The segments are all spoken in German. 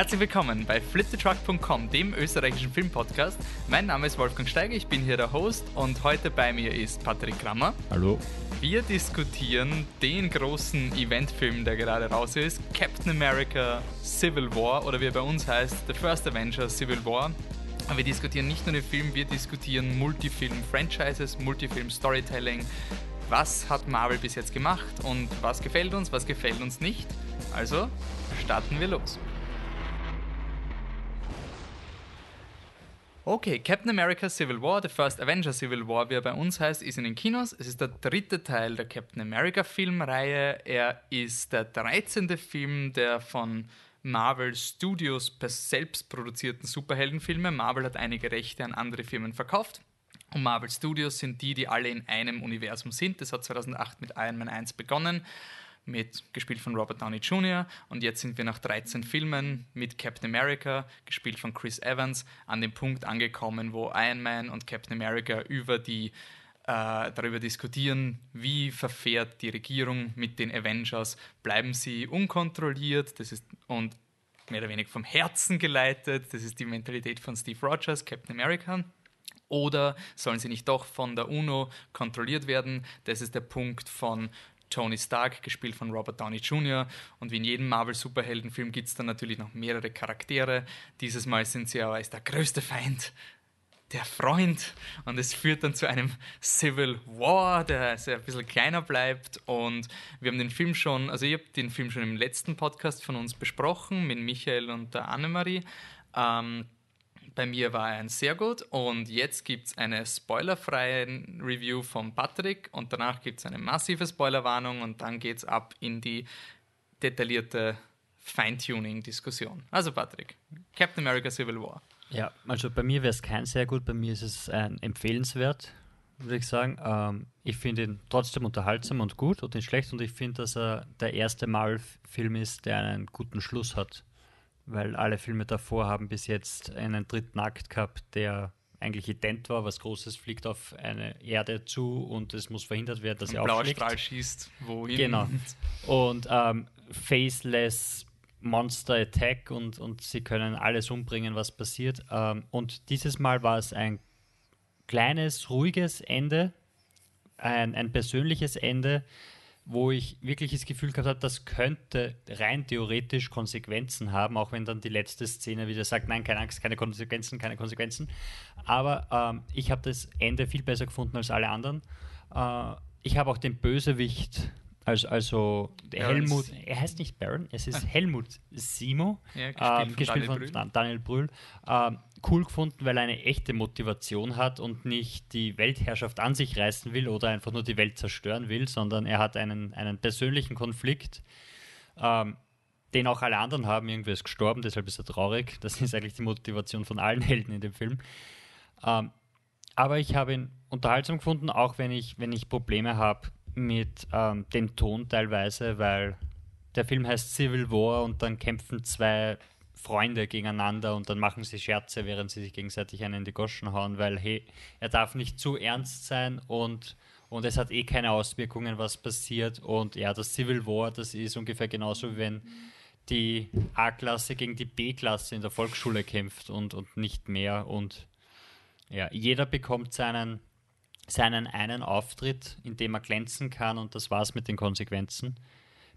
Herzlich willkommen bei fliptetruck.com, dem österreichischen Filmpodcast. Mein Name ist Wolfgang Steiger, ich bin hier der Host und heute bei mir ist Patrick Krammer. Hallo. Wir diskutieren den großen Eventfilm, der gerade raus ist, Captain America Civil War oder wie er bei uns heißt, The First Avenger Civil War. Aber wir diskutieren nicht nur den Film, wir diskutieren Multifilm-Franchises, Multifilm-Storytelling. Was hat Marvel bis jetzt gemacht und was gefällt uns, was gefällt uns nicht? Also starten wir los. Okay, Captain America Civil War, The First Avenger Civil War, wie er bei uns heißt, ist in den Kinos. Es ist der dritte Teil der Captain America Filmreihe. Er ist der 13. Film der von Marvel Studios selbst produzierten Superheldenfilme. Marvel hat einige Rechte an andere Firmen verkauft. Und Marvel Studios sind die, die alle in einem Universum sind. Das hat 2008 mit Iron Man 1 begonnen mit, gespielt von Robert Downey Jr. Und jetzt sind wir nach 13 Filmen mit Captain America, gespielt von Chris Evans, an dem Punkt angekommen, wo Iron Man und Captain America über die, äh, darüber diskutieren, wie verfährt die Regierung mit den Avengers. Bleiben sie unkontrolliert das ist, und mehr oder weniger vom Herzen geleitet. Das ist die Mentalität von Steve Rogers, Captain America. Oder sollen sie nicht doch von der UNO kontrolliert werden? Das ist der Punkt von Tony Stark, gespielt von Robert Downey Jr. Und wie in jedem Marvel-Superheldenfilm gibt es dann natürlich noch mehrere Charaktere. Dieses Mal sind sie aber als der größte Feind der Freund und es führt dann zu einem Civil War, der also ein bisschen kleiner bleibt und wir haben den Film schon, also ich habe den Film schon im letzten Podcast von uns besprochen mit Michael und der Annemarie. Ähm, bei mir war er ein sehr gut und jetzt gibt es eine spoilerfreie Review von Patrick und danach gibt es eine massive Spoilerwarnung und dann geht es ab in die detaillierte Feintuning-Diskussion. Also Patrick, Captain America Civil War. Ja, also bei mir wäre es kein sehr gut, bei mir ist es ein empfehlenswert, würde ich sagen. Ähm, ich finde ihn trotzdem unterhaltsam und gut und nicht schlecht und ich finde, dass er der erste Marvel-Film ist, der einen guten Schluss hat weil alle Filme davor haben bis jetzt einen dritten Akt gehabt, der eigentlich ident war, was Großes fliegt auf eine Erde zu und es muss verhindert werden, dass er aufschlägt. Blauer Strahl schießt, wohin? Genau. Und ähm, Faceless Monster Attack und, und sie können alles umbringen, was passiert. Ähm, und dieses Mal war es ein kleines, ruhiges Ende, ein, ein persönliches Ende, wo ich wirklich das Gefühl gehabt habe, das könnte rein theoretisch Konsequenzen haben, auch wenn dann die letzte Szene wieder sagt, nein, keine Angst, keine Konsequenzen, keine Konsequenzen. Aber ähm, ich habe das Ende viel besser gefunden als alle anderen. Äh, ich habe auch den Bösewicht also, also Helmut, er heißt nicht Baron, es ist Helmut Simo, ja, gespielt, äh, gespielt von, Daniel von Daniel Brühl. Äh, cool gefunden, weil er eine echte Motivation hat und nicht die Weltherrschaft an sich reißen will oder einfach nur die Welt zerstören will, sondern er hat einen, einen persönlichen Konflikt, ähm, den auch alle anderen haben. Irgendwer ist gestorben, deshalb ist er traurig. Das ist eigentlich die Motivation von allen Helden in dem Film. Ähm, aber ich habe ihn unterhaltsam gefunden, auch wenn ich, wenn ich Probleme habe mit ähm, dem Ton teilweise, weil der Film heißt Civil War und dann kämpfen zwei Freunde gegeneinander und dann machen sie Scherze, während sie sich gegenseitig einen in die Goschen hauen, weil hey, er darf nicht zu ernst sein und, und es hat eh keine Auswirkungen, was passiert. Und ja, das Civil War, das ist ungefähr genauso, wie wenn die A-Klasse gegen die B-Klasse in der Volksschule kämpft und, und nicht mehr. Und ja, jeder bekommt seinen seinen einen Auftritt, in dem er glänzen kann und das war's mit den Konsequenzen.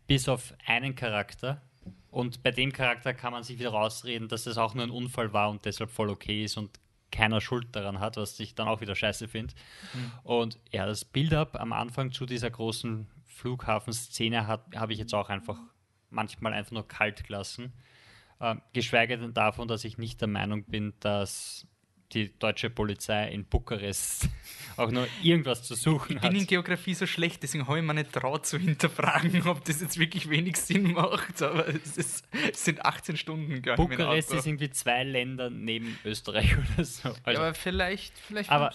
Bis auf einen Charakter. Und bei dem Charakter kann man sich wieder rausreden, dass es auch nur ein Unfall war und deshalb voll okay ist und keiner Schuld daran hat, was ich dann auch wieder scheiße finde. Mhm. Und ja, das Build-up am Anfang zu dieser großen Flughafenszene habe ich jetzt auch einfach manchmal einfach nur kalt gelassen. Äh, geschweige denn davon, dass ich nicht der Meinung bin, dass die deutsche Polizei in Bukarest auch nur irgendwas zu suchen hat. Ich bin in Geografie so schlecht, deswegen habe ich mir nicht traut zu hinterfragen, ob das jetzt wirklich wenig Sinn macht. Aber es, ist, es sind 18 Stunden. Bukarest ist irgendwie zwei Länder neben Österreich oder so. Also, ja, aber vielleicht, vielleicht. Aber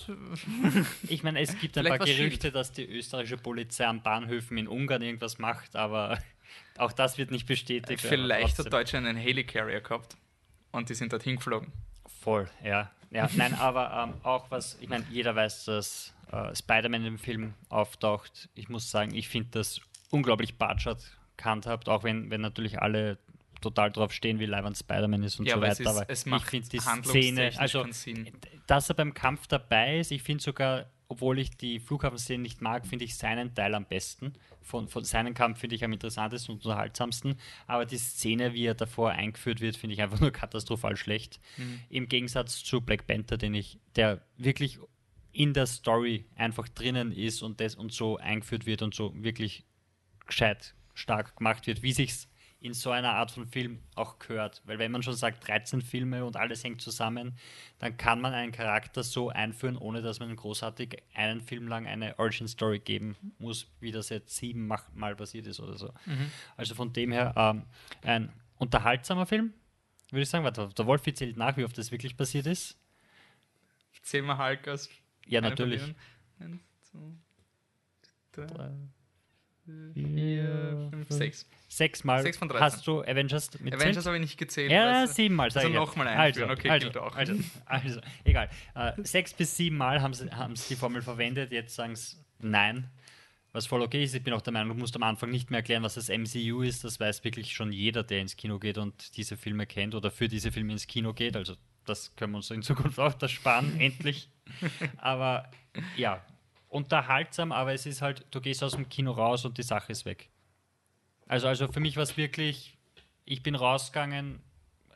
ich meine, es gibt ein paar Gerüchte, dass die österreichische Polizei an Bahnhöfen in Ungarn irgendwas macht, aber auch das wird nicht bestätigt. Vielleicht hat Deutschland einen Helicarrier gehabt und die sind dorthin geflogen. Voll, ja. Ja, nein, aber ähm, auch was, ich meine, jeder weiß, dass äh, Spider-Man im Film auftaucht. Ich muss sagen, ich finde das unglaublich Bartschat gehandhabt, auch wenn, wenn natürlich alle total drauf stehen, wie Leiband Spider-Man ist und Ja, so aber es weiter. ist- aber es macht ich finde die Szene, also dass er beim Kampf dabei ist, ich finde sogar, obwohl ich die Flughafenszene nicht mag, finde ich seinen Teil am besten. Von, von seinen Kampf finde ich am interessantesten und unterhaltsamsten. Aber die Szene, wie er davor eingeführt wird, finde ich einfach nur katastrophal schlecht. Mhm. Im Gegensatz zu Black Panther, den ich, der wirklich in der Story einfach drinnen ist und das und so eingeführt wird und so wirklich gescheit stark gemacht wird, wie sich's in so einer Art von Film auch gehört. Weil wenn man schon sagt, 13 Filme und alles hängt zusammen, dann kann man einen Charakter so einführen, ohne dass man großartig einen Film lang eine Origin Story geben muss, wie das jetzt sieben Mach- Mal passiert ist oder so. Also von dem her ähm, ein unterhaltsamer Film, würde ich sagen. Warte, der Wolfi zählt nach, wie oft das wirklich passiert ist. Wir Hulk als Ja, natürlich. Eins, zwei, drei, Drei, vier, fünf, sechs. Sechsmal Sechs von 13. hast du Avengers mitzählt? Avengers habe ich nicht gezählt. Ja, weißt du? siebenmal. sag Also ich ja. nochmal einführen, okay, also, gilt auch. Also, also egal. Äh, sechs bis sieben Mal haben sie, haben sie die Formel verwendet, jetzt sagen sie nein. Was voll okay ist, ich bin auch der Meinung, du musst am Anfang nicht mehr erklären, was das MCU ist. Das weiß wirklich schon jeder, der ins Kino geht und diese Filme kennt oder für diese Filme ins Kino geht. Also das können wir uns in Zukunft auch das sparen, endlich. Aber ja, unterhaltsam, aber es ist halt, du gehst aus dem Kino raus und die Sache ist weg. Also, also für mich war es wirklich, ich bin rausgegangen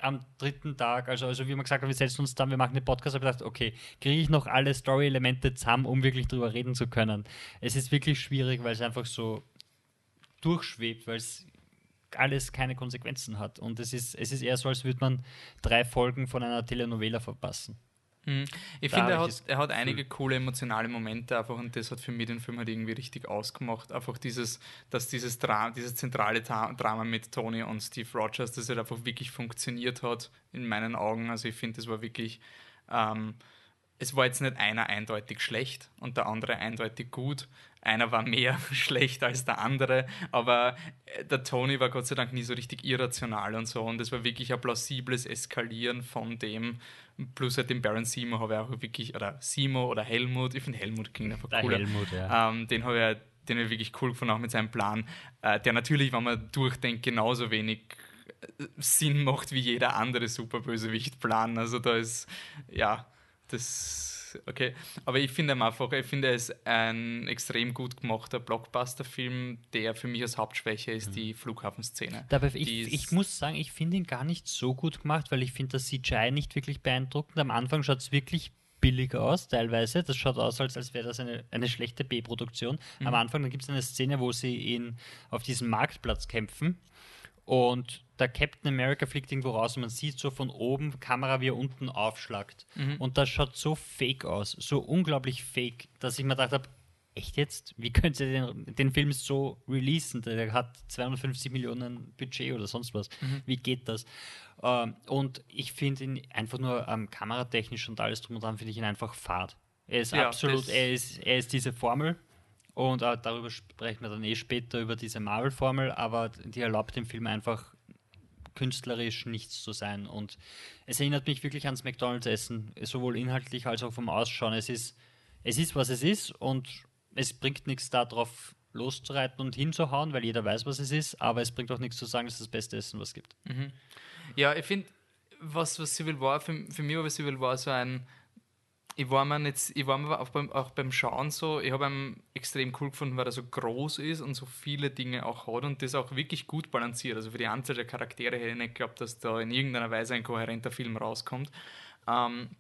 am dritten Tag, also, also wie man gesagt hat, wir setzen uns dann, wir machen den Podcast, habe ich gedacht, okay, kriege ich noch alle Story-Elemente zusammen, um wirklich drüber reden zu können. Es ist wirklich schwierig, weil es einfach so durchschwebt, weil es alles keine Konsequenzen hat. Und es ist, es ist eher so, als würde man drei Folgen von einer Telenovela verpassen. Mhm. Ich Da finde, er hat, er hat einige coole emotionale Momente einfach und das hat für mich den Film halt irgendwie richtig ausgemacht. Einfach dieses, dass dieses, Dra dieses zentrale Ta Drama mit Tony und Steve Rogers, das halt einfach wirklich funktioniert hat in meinen Augen. Also ich finde, das war wirklich, ähm, es war jetzt nicht einer eindeutig schlecht und der andere eindeutig gut. Einer war mehr schlecht als der andere, aber äh, der Tony war Gott sei Dank nie so richtig irrational und so und es war wirklich ein plausibles Eskalieren von dem. Plus halt den Baron Simo habe ich auch wirklich, oder Simo oder Helmut, ich finde Helmut klingt einfach cooler. Helmut, ja. Ähm, den habe ich, den hab ich wirklich cool gefunden, auch mit seinem Plan, äh, der natürlich, wenn man durchdenkt, genauso wenig äh, Sinn macht wie jeder andere Superbösewicht-Plan. Also da ist, ja, das, okay. Aber ich finde einfach, ich finde es ein extrem gut gemachter Blockbuster-Film, der für mich als Hauptschwäche ist die Flughafenszene. Dabei, Die ich, ich muss sagen, ich finde ihn gar nicht so gut gemacht, weil ich finde das CGI nicht wirklich beeindruckend. Am Anfang schaut es wirklich billig aus, teilweise. Das schaut aus, als, als wäre das eine, eine schlechte B-Produktion. Mhm. Am Anfang, gibt es eine Szene, wo sie in, auf diesem Marktplatz kämpfen und der Captain America fliegt irgendwo raus und man sieht so von oben Kamera, wie er unten aufschlagt. Mhm. Und das schaut so fake aus, so unglaublich fake, dass ich mir gedacht habe, echt jetzt? Wie könnt ihr den, den Film so releasen? Der hat 250 Millionen Budget oder sonst was. Wie geht das? Ähm, und ich finde ihn einfach nur ähm, kameratechnisch und alles drum und dran, finde ich ihn einfach fad. Er ist Ja, absolut, er ist, er ist diese Formel. Und äh, darüber sprechen wir dann eh später über diese Marvel-Formel, aber die erlaubt dem Film einfach künstlerisch nichts zu sein. Und es erinnert mich wirklich ans McDonalds-Essen, sowohl inhaltlich als auch vom Ausschauen. Es ist, es ist, was es ist und es bringt nichts darauf loszureiten und hinzuhauen, weil jeder weiß, was es ist, aber es bringt auch nichts zu sagen, es ist das beste Essen, was es gibt. Ja, ich finde, was, was Civil War, für, für mich war Civil War so ein. Ich war mir jetzt, ich war mir auch beim, auch beim Schauen so, ich habe ihn extrem cool gefunden, weil er so groß ist und so viele Dinge auch hat und das auch wirklich gut balanciert. Also für die Anzahl der Charaktere hätte ich nicht geglaubt, dass da in irgendeiner Weise ein kohärenter Film rauskommt. Ähm,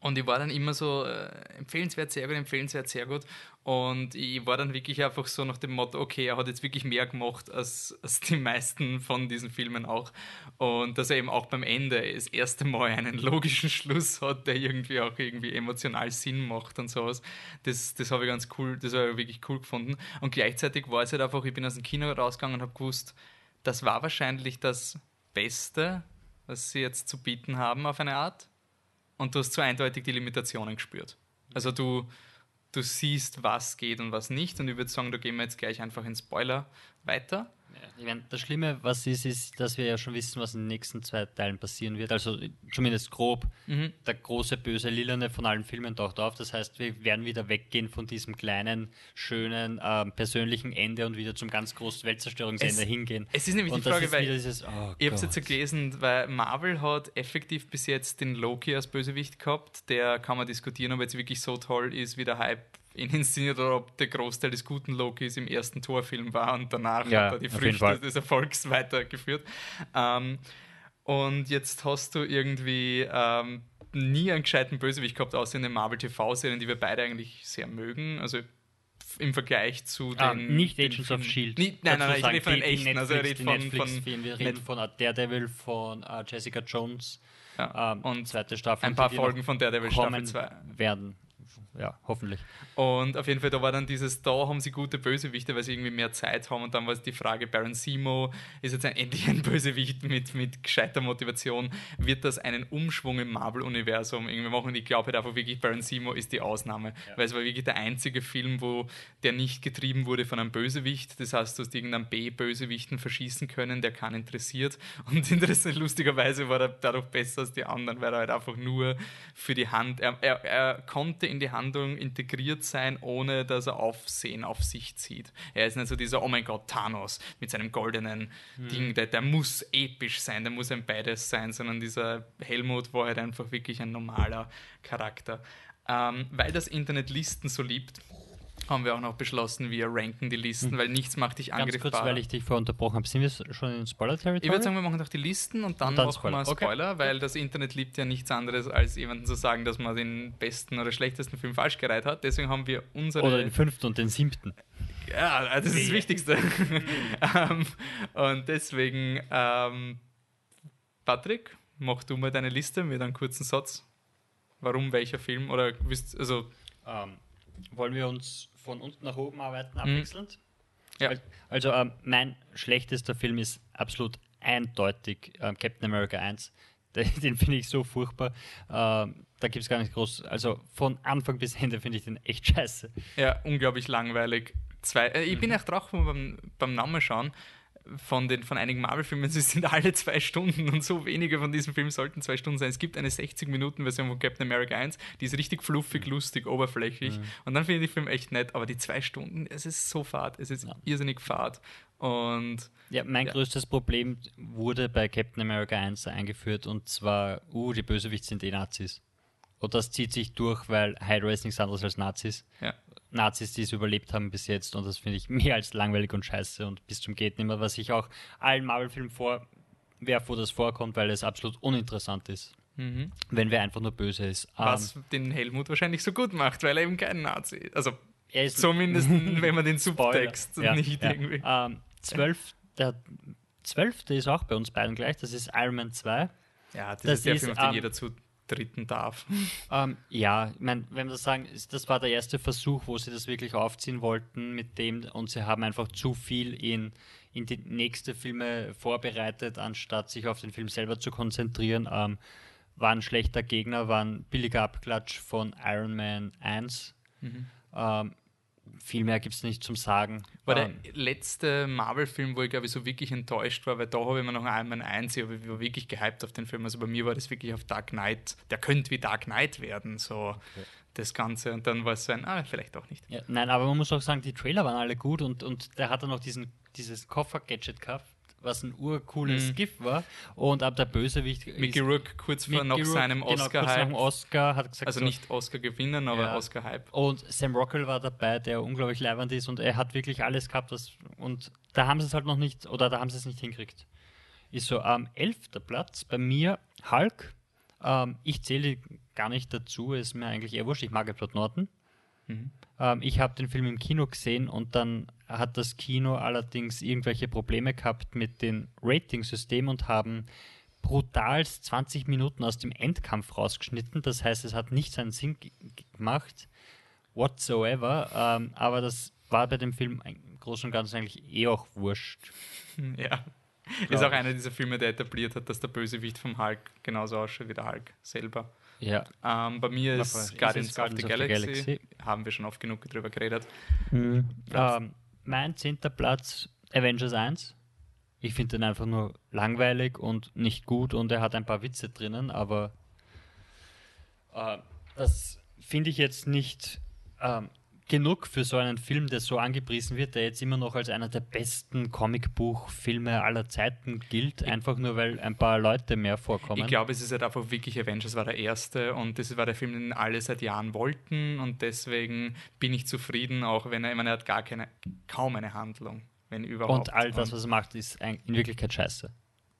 und ich war dann immer so äh, empfehlenswert, sehr gut, empfehlenswert, sehr gut. Und ich war dann wirklich einfach so nach dem Motto, okay, er hat jetzt wirklich mehr gemacht als, als die meisten von diesen Filmen auch. Und dass er eben auch beim Ende das erste Mal einen logischen Schluss hat, der irgendwie auch irgendwie emotional Sinn macht und sowas. Das, das habe ich ganz cool, das habe ich wirklich cool gefunden. Und gleichzeitig war es halt einfach, ich bin aus dem Kino rausgegangen und habe gewusst, das war wahrscheinlich das Beste, was sie jetzt zu bieten haben auf eine Art und du hast so eindeutig die Limitationen gespürt. Also du, du siehst, was geht und was nicht und ich würde sagen, da gehen wir jetzt gleich einfach in Spoiler weiter. Ich meine, das Schlimme, was ist, ist, dass wir ja schon wissen, was in den nächsten zwei Teilen passieren wird. Also zumindest grob. Mhm. Der große böse Lilane von allen Filmen taucht auf. Das heißt, wir werden wieder weggehen von diesem kleinen, schönen, ähm, persönlichen Ende und wieder zum ganz großen Weltzerstörungsende Es- hingehen. Es ist nämlich und die Frage, weil dieses, oh Ich habe es jetzt gelesen, weil Marvel hat effektiv bis jetzt den Loki als Bösewicht gehabt. Der kann man diskutieren, ob er jetzt wirklich so toll ist, wie der Hype ihn inszeniert oder ob der Großteil des guten Lokis im ersten Torfilm war und danach Ja, hat er die Früchte des Erfolgs weitergeführt. Ähm, und jetzt hast du irgendwie ähm, nie einen gescheiten Bösewicht gehabt, außer in den Marvel TV-Serien, die wir beide eigentlich sehr mögen. Also im Vergleich zu den. Ah, nicht den Agents of Filmen. Shield. Nie, nein, nein, nein, ich rede von den echten. Also ich Netflix- rede von, von Netflix-Filme. Wir reden Net- von Daredevil, von äh, Jessica Jones ja. ähm, und zweite Staffel. ein paar Folgen von Daredevil Staffel kommen 2. werden. Ja, hoffentlich. Und auf jeden Fall, da war dann dieses, da haben sie gute Bösewichte, weil sie irgendwie mehr Zeit haben. Und dann war es die Frage, Baron Simo ist jetzt ein, endlich ein Bösewicht mit, mit gescheiter Motivation. Wird das einen Umschwung im Marvel-Universum irgendwie machen? Und ich glaube halt einfach wirklich, Baron Simo ist die Ausnahme. Weil es war wirklich der einzige Film, wo der nicht getrieben wurde von einem Bösewicht. Das heißt, du hast irgendeinen B-Bösewichten verschießen können, der keinen interessiert. Und interessant, lustigerweise war er dadurch besser als die anderen, weil er halt einfach nur für die Hand, er, er, er konnte in die Handlung integriert sein, ohne dass er Aufsehen auf sich zieht. Er ist nicht so dieser, oh mein Gott, Thanos mit seinem goldenen Ding, der, der muss episch sein, der muss ein beides sein, sondern dieser Helmut war halt einfach wirklich ein normaler Charakter. Ähm, weil das Internet Listen so liebt, haben wir auch noch beschlossen, wir ranken die Listen, weil nichts macht dich Ganz angriffbar. kurz, weil ich dich vorher unterbrochen habe. Sind wir schon in Spoiler-Territory? Ich würde sagen, wir machen doch die Listen und dann, Und dann machen Spoiler. wir Okay. Spoiler, weil das Internet liebt ja nichts anderes, als jemandem zu sagen, dass man den besten oder schlechtesten Film falsch gereiht hat. Deswegen haben wir unsere. Oder den fünften und den siebten. ja, das ist das Wichtigste. ähm, und deswegen, ähm, Patrick, mach du mal deine Liste mit einem kurzen Satz. Warum welcher Film? Oder wisst, also, Ähm, wollen wir uns von unten nach oben arbeiten, abwechselnd? ja. Al- Also, ähm, mein schlechtester Film ist absolut eindeutig ähm, Captain America 1. Den, den finde ich so furchtbar. Ähm, da gibt es gar nicht groß. Also, von Anfang bis Ende finde ich den echt scheiße. Ja, unglaublich langweilig. Zwei, äh, ich bin Mhm. echt drauf beim, beim Namen schauen von, den, von einigen Marvel-Filmen. Sie sind alle zwei Stunden und so wenige von diesen Filmen sollten zwei Stunden sein. Es gibt eine 60-Minuten-Version von Captain America 1, die ist richtig fluffig, lustig, oberflächlich. Und dann finde ich den Film echt nett, aber die zwei Stunden, es ist so fad. Es ist Ja. irrsinnig fad. Und Ja, mein Ja. größtes Problem wurde bei Captain America 1 eingeführt und zwar, uh, die Bösewicht sind eh Nazis. Und das zieht sich durch, weil Hydra ist nichts anderes als Nazis. ja. Nazis, die es überlebt haben bis jetzt und das finde ich mehr als langweilig und scheiße und bis zum geht nimmer, was ich auch allen Marvel-Filmen vorwerfe, wo das vorkommt, weil es absolut uninteressant ist, Mhm. wenn wer einfach nur böse ist. Was Ähm, den Helmut wahrscheinlich so gut macht, weil er eben kein Nazi ist. Also er ist zumindest, wenn man den. Subtext Ja, nicht ja. irgendwie. Ähm, zwölf, der zwölfte ist auch bei uns beiden gleich, das ist Iron Man 2. Ja, das, Das ist der ist, Film, auf den ähm, jeder zu dritten darf. Ähm, ja, ich mein, wenn wir das sagen, das war der erste Versuch, wo sie das wirklich aufziehen wollten mit dem und sie haben einfach zu viel in, in die nächste Filme vorbereitet, anstatt sich auf den Film selber zu konzentrieren. Ähm, war ein schlechter Gegner, war ein billiger Abklatsch von Iron Man 1. Ähm, viel mehr gibt es nicht zum Sagen. War ähm, der letzte Marvel-Film, wo ich glaube ich so wirklich enttäuscht war, weil da habe ich mir noch einmal eins, ich war wirklich gehypt auf den Film. Also bei mir war das wirklich auf Dark Knight, der könnte wie Dark Knight werden, so das Ganze. Und dann war es so ein, ah, vielleicht auch nicht. Ja, nein, aber man muss auch sagen, die Trailer waren alle gut und, und der hatte noch diesen, dieses Koffer-Gadget gehabt, was ein urcooles Mhm. GIF war. Und ab der Bösewicht. Mickey Rourke kurz vor Mickey nach Rourke, seinem genau, Oscar-Hype, dem Oscar hat gesagt, also so, nicht Oscar gewinnen, aber Ja. Oscar-Hype. Und Sam Rockwell war dabei, der unglaublich leibend ist und er hat wirklich alles gehabt. Was, und da haben sie es halt noch nicht, oder da haben sie es nicht hingekriegt. Ist so am 11. Platz bei mir Hulk. Ähm, ich zähle gar nicht dazu, ist mir eigentlich eher wurscht. Ich mag Edward Norton. Mhm. Ähm, ich habe den Film im Kino gesehen und dann hat das Kino allerdings irgendwelche Probleme gehabt mit dem Rating-System und haben brutal 20 Minuten aus dem Endkampf rausgeschnitten. Das heißt, es hat nicht seinen Sinn gemacht, whatsoever. Ähm, aber das war bei dem Film im Großen und Ganzen eigentlich eh auch wurscht. Ja. Ist auch einer dieser Filme, der etabliert hat, dass der Bösewicht vom Hulk genauso ausschaut wie der Hulk selber. Ja. Ähm, bei mir ist. Ist es Guardians, of, Guardians the of the Galaxy. Galaxy? Haben wir schon oft genug drüber geredet. Ähm, mein zehnter Platz Avengers 1. Ich finde den einfach nur langweilig und nicht gut und er hat ein paar Witze drinnen, aber äh, das finde ich jetzt nicht ähm, genug für so einen Film, der so angepriesen wird, der jetzt immer noch als einer der besten Comicbuchfilme aller Zeiten gilt, einfach nur weil ein paar Leute mehr vorkommen. Ich glaube, es ist halt einfach wirklich Avengers war der erste und das war der Film, den alle seit Jahren wollten und deswegen bin ich zufrieden, auch wenn er, ich meine, er hat gar keine, kaum eine Handlung, wenn überhaupt. Und all das, was er macht, ist in Wirklichkeit scheiße.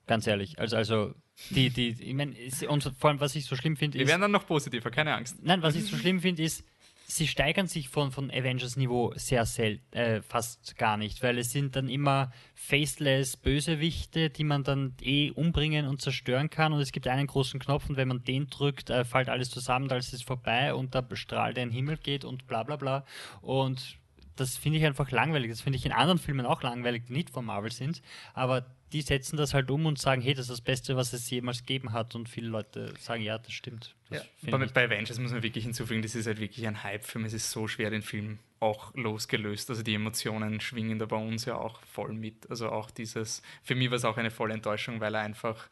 Ganz ehrlich. Also, also die, die, ich meine, und vor allem, was ich so schlimm finde, ist. Wir werden dann noch positiver, keine Angst. Nein, was ich so schlimm finde, ist, sie steigern sich von, von Avengers-Niveau sehr selten, äh, fast gar nicht, weil es sind dann immer faceless Bösewichte, die man dann eh umbringen und zerstören kann und es gibt einen großen Knopf und wenn man den drückt, äh, fällt alles zusammen, dann ist es vorbei und der Strahl, der in den Himmel geht und bla bla bla und das finde ich einfach langweilig. Das finde ich in anderen Filmen auch langweilig, die nicht von Marvel sind. Aber die setzen das halt um und sagen, hey, das ist das Beste, was es jemals gegeben hat. Und viele Leute sagen, ja, das stimmt. Das ja, bei, bei Avengers muss man wirklich hinzufügen, das ist halt wirklich ein Hype-Film. Es ist so schwer, den Film auch losgelöst. Also die Emotionen schwingen da bei uns ja auch voll mit. Also auch dieses, für mich war es auch eine volle Enttäuschung, weil er einfach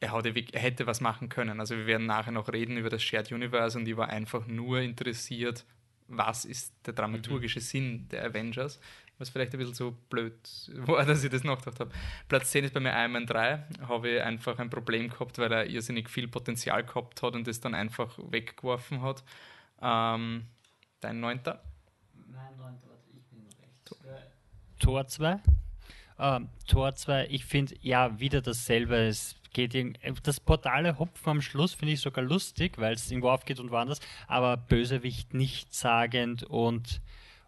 er, er, hätte was machen können. Also wir werden nachher noch reden über das Shared Universe und ich war einfach nur interessiert, was ist der dramaturgische mhm. Sinn der Avengers, was vielleicht ein bisschen so blöd war, dass ich das nachgedacht habe. Platz 10 ist bei mir Iron Man 3, habe ich einfach ein Problem gehabt, weil er irrsinnig viel Potenzial gehabt hat und das dann einfach weggeworfen hat. Ähm, dein neunter? Mein neunter, warte, ich bin rechts. Tor 2. Ähm, Tor 2, ich finde ja wieder dasselbe. Es geht das portale Hopfen am Schluss finde ich sogar lustig, weil es irgendwo aufgeht und woanders, aber Bösewicht nichtssagend und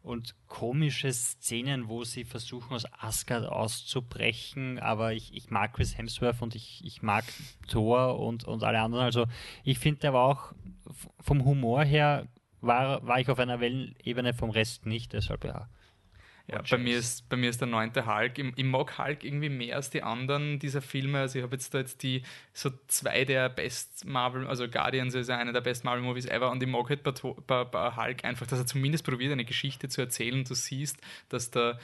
und komische Szenen, wo sie versuchen, aus Asgard auszubrechen. Aber ich, ich mag Chris Hemsworth und ich, ich mag Thor und, und alle anderen. Also ich finde, der war auch vom Humor her, war, war ich auf einer Wellenebene vom Rest nicht. Deshalb ja, ja, bei mir, ist, bei mir ist der neunte Hulk. Ich, ich, mag Hulk irgendwie mehr als die anderen dieser Filme. Also ich habe jetzt da jetzt die so zwei der Best Marvel, also Guardians ist ja einer der Best Marvel Movies ever und ich mag halt bei, bei, bei Hulk einfach, dass er zumindest probiert, eine Geschichte zu erzählen. Du siehst, dass der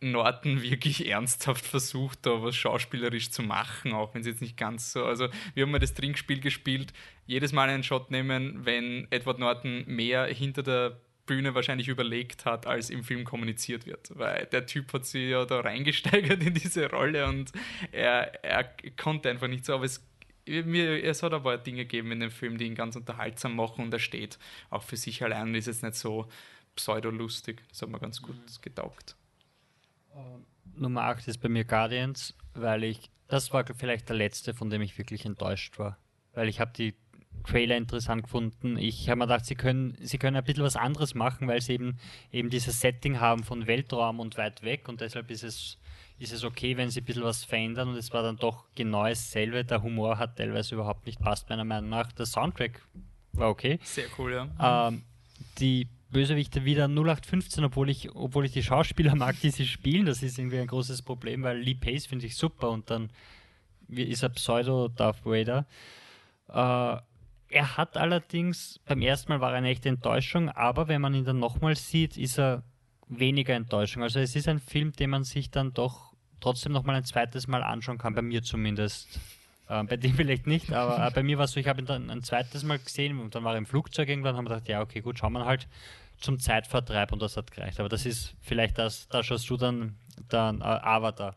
Norton wirklich ernsthaft versucht, da was schauspielerisch zu machen, auch wenn es jetzt nicht ganz so. Also, wir haben mal das Trinkspiel gespielt, jedes Mal einen Shot nehmen, wenn Edward Norton mehr hinter der Bühne wahrscheinlich überlegt hat, als im Film kommuniziert wird. Weil der Typ hat sich ja da reingesteigert in diese Rolle und er, er konnte einfach nicht so, aber es, mir, es hat aber Dinge gegeben in dem Film, die ihn ganz unterhaltsam machen und er steht auch für sich allein und ist jetzt nicht so pseudolustig. Das hat mir ganz gut mhm. getaugt. Ähm, Nummer 8 ist bei mir Guardians, weil ich, das war vielleicht der letzte, von dem ich wirklich enttäuscht war. Weil ich habe die Trailer interessant gefunden. Ich habe mir gedacht, sie können, sie können ein bisschen was anderes machen, weil sie eben, eben dieses Setting haben von Weltraum und weit weg und deshalb ist es, ist es okay, wenn sie ein bisschen was verändern und es war dann doch genau dasselbe. Der Humor hat teilweise überhaupt nicht passt, meiner Meinung nach. Der Soundtrack war okay. Sehr cool, ja. Ähm, die Bösewichte wieder 0815, obwohl ich, obwohl ich die Schauspieler mag, die sie spielen. Das ist irgendwie ein großes Problem, weil Lee Pace finde ich super und dann ist er Pseudo-Darth Vader. Äh, er hat allerdings, beim ersten Mal war er eine echte Enttäuschung, aber wenn man ihn dann nochmal sieht, ist er weniger Enttäuschung. Also es ist ein Film, den man sich dann doch trotzdem nochmal ein zweites Mal anschauen kann, bei mir zumindest. Äh, bei dem vielleicht nicht, aber äh, bei mir war es so, ich habe ihn dann ein zweites Mal gesehen und dann war er im Flugzeug irgendwann und haben gedacht, ja, okay, gut, schauen wir halt zum Zeitvertreib und das hat gereicht. Aber das ist vielleicht das, da schaust du dann, dann äh, Avatar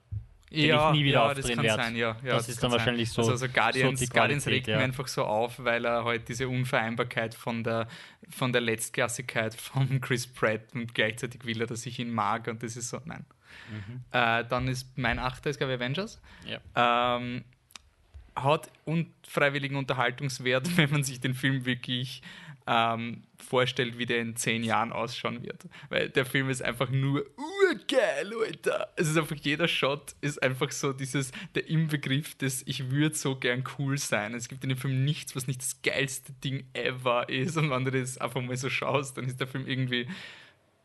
ja, ich nie wieder ja, das kann werde. sein, ja. ja das, das ist dann sein. wahrscheinlich so. Also, also Guardians, so Guardians regt ja. mir einfach so auf, weil er halt diese Unvereinbarkeit von der, von der Letztklassigkeit von Chris Pratt und gleichzeitig will er, dass ich ihn mag und das ist so, nein. Mhm. Äh, dann ist mein Achter, ist glaube ich Avengers. Ja. Ähm, hat unfreiwilligen Unterhaltungswert, wenn man sich den Film wirklich ähm, vorstellt, wie der in zehn Jahren ausschauen wird. Weil der Film ist einfach nur urgeil, Alter. Es ist einfach, jeder Shot ist einfach so dieses, der Inbegriff des, ich würde so gern cool sein. Es gibt in dem Film nichts, was nicht das geilste Ding ever ist. Und wenn du das einfach mal so schaust, dann ist der Film irgendwie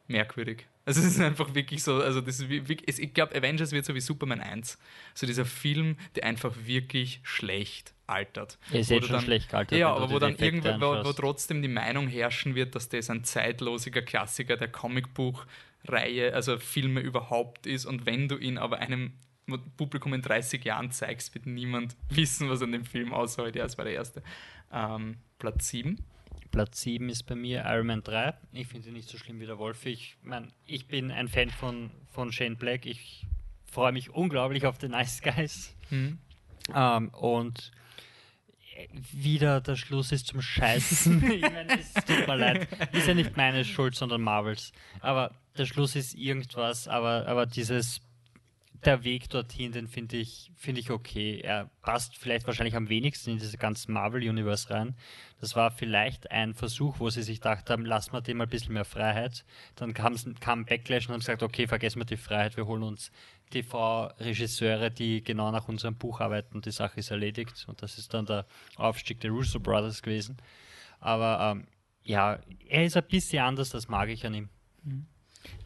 merkwürdig. Also es ist einfach wirklich so, also das ist ich glaube, Avengers wird so wie Superman 1. So dieser Film, der einfach wirklich schlecht altert. Er ist jetzt schon dann, schlecht gealtert. Ja, aber wo dann irgendwann, wo, wo, trotzdem die Meinung herrschen wird, dass das ein zeitlosiger Klassiker der Comicbuchreihe, also Filme überhaupt ist und wenn du ihn aber einem Publikum in 30 Jahren zeigst, wird niemand wissen, was an dem Film aussieht. Ja, das war der erste. Ähm, Platz 7. Platz 7 ist bei mir Iron Man 3. Ich finde ihn nicht so schlimm wie der Wolf. Ich, mein, ich bin ein Fan von, von Shane Black. Ich freue mich unglaublich auf The Nice Guys. Mhm. Ähm, und wieder der Schluss ist zum Scheißen. ich meine, es tut mir leid. Ist ja nicht meine Schuld, sondern Marvels. Aber der Schluss ist irgendwas, aber, aber dieses der Weg dorthin, den finde ich, finde ich okay. Er passt vielleicht wahrscheinlich am wenigsten in dieses ganze Marvel-Universe rein. Das war vielleicht ein Versuch, wo sie sich gedacht haben, lassen wir dem mal ein bisschen mehr Freiheit. Dann kam, kam Backlash und haben gesagt, okay, vergessen wir die Freiheit, wir holen uns TV-Regisseure, die genau nach unserem Buch arbeiten und die Sache ist erledigt. Und das ist dann der Aufstieg der Russo Brothers gewesen. Aber ähm, ja, er ist ein bisschen anders, das mag ich an ihm. Mhm.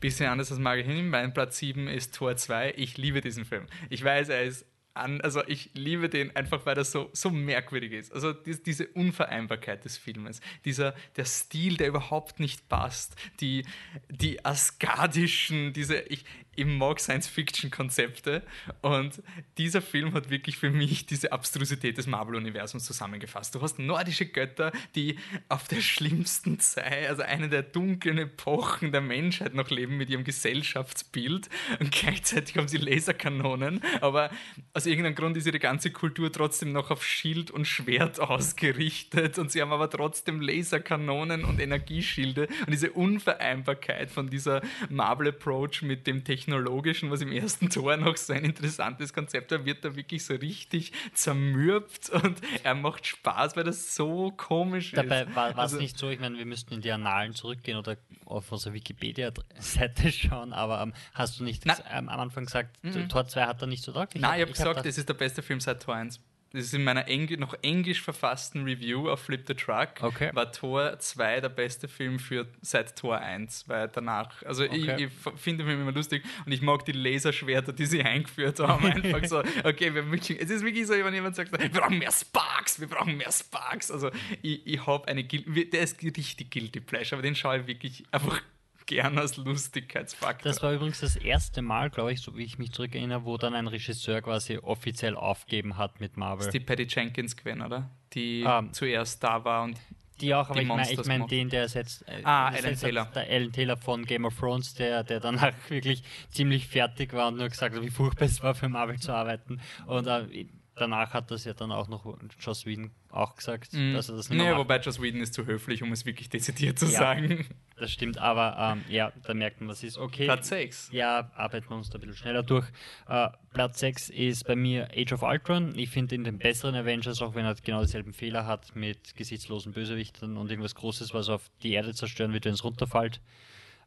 Bisschen anders als mag ich hin. Mein Platz 7 ist Tor 2. Ich liebe diesen Film. Ich weiß, er ist an, also ich liebe den einfach, weil er so, so merkwürdig ist. Also die, diese Unvereinbarkeit des Filmes, dieser, der Stil, der überhaupt nicht passt, die, die asgardischen, diese, ich, ich mag Science-Fiction-Konzepte und dieser Film hat wirklich für mich diese Abstrusität des Marvel-Universums zusammengefasst. Du hast nordische Götter, die auf der schlimmsten Zeit, also eine der dunklen Epochen der Menschheit noch leben mit ihrem Gesellschaftsbild. Und gleichzeitig haben sie Laserkanonen, aber aus irgendeinem Grund ist ihre ganze Kultur trotzdem noch auf Schild und Schwert ausgerichtet. Und sie haben aber trotzdem Laserkanonen und Energieschilde. Und diese Unvereinbarkeit von dieser Marvel-Approach mit dem Technologie Technologischen, was im ersten Tor noch so ein interessantes Konzept war, wird da wirklich so richtig zermürbt und er macht Spaß, weil das so komisch Dabei ist. Dabei war es also, nicht so, ich meine, wir müssten in die Annalen zurückgehen oder auf unsere Wikipedia-Seite schauen, aber ähm, hast du nicht ähm, am Anfang gesagt, mhm. Tor 2 hat er nicht so deutlich? Nein, ich habe hab gesagt, es ist der beste Film seit Tor 1 das ist in meiner Engl noch englisch verfassten Review auf Flip the Truck, okay. war Tor 2 der beste Film für seit Tor 1, weil danach, also okay. ich, ich finde den Film immer lustig und ich mag die Laserschwerter, die sie eingeführt haben, einfach so, okay, wir müssen, es ist wirklich so, wenn jemand sagt, wir brauchen mehr Sparks, wir brauchen mehr Sparks, also ich, ich habe eine, der ist richtig Guilty Pleasure, aber den schaue ich wirklich einfach gern als Lustigkeitsfaktor. Das war übrigens das erste Mal, glaube ich, so wie ich mich zurückerinnere, wo dann ein Regisseur quasi offiziell aufgeben hat mit Marvel. Das ist die Patty Jenkins gewesen, oder? Die um, ähm, zuerst da war und die auch, aber die ich meine ich mein den, der ersetzt. Äh, ah, Alan Taylor. Der Alan Taylor von Game of Thrones, der, der danach wirklich ziemlich fertig war und nur gesagt hat, wie furchtbar es war, für Marvel zu arbeiten. Und äh, danach hat das ja dann auch noch Joss Whedon auch gesagt, mm. dass er das nicht naja, wobei Joss Whedon ist zu höflich, um es wirklich dezidiert zu ja, sagen. Das stimmt, aber ähm, ja, da merkt man, was ist. Okay. Platz 6. Ja, arbeiten wir uns da ein bisschen schneller durch. Äh, Platz 6 ist bei mir Age of Ultron. Ich finde ihn den besseren Avengers, auch wenn er genau dieselben Fehler hat mit gesichtslosen Bösewichtern und irgendwas Großes, was auf die Erde zerstören wird, wenn es runterfällt.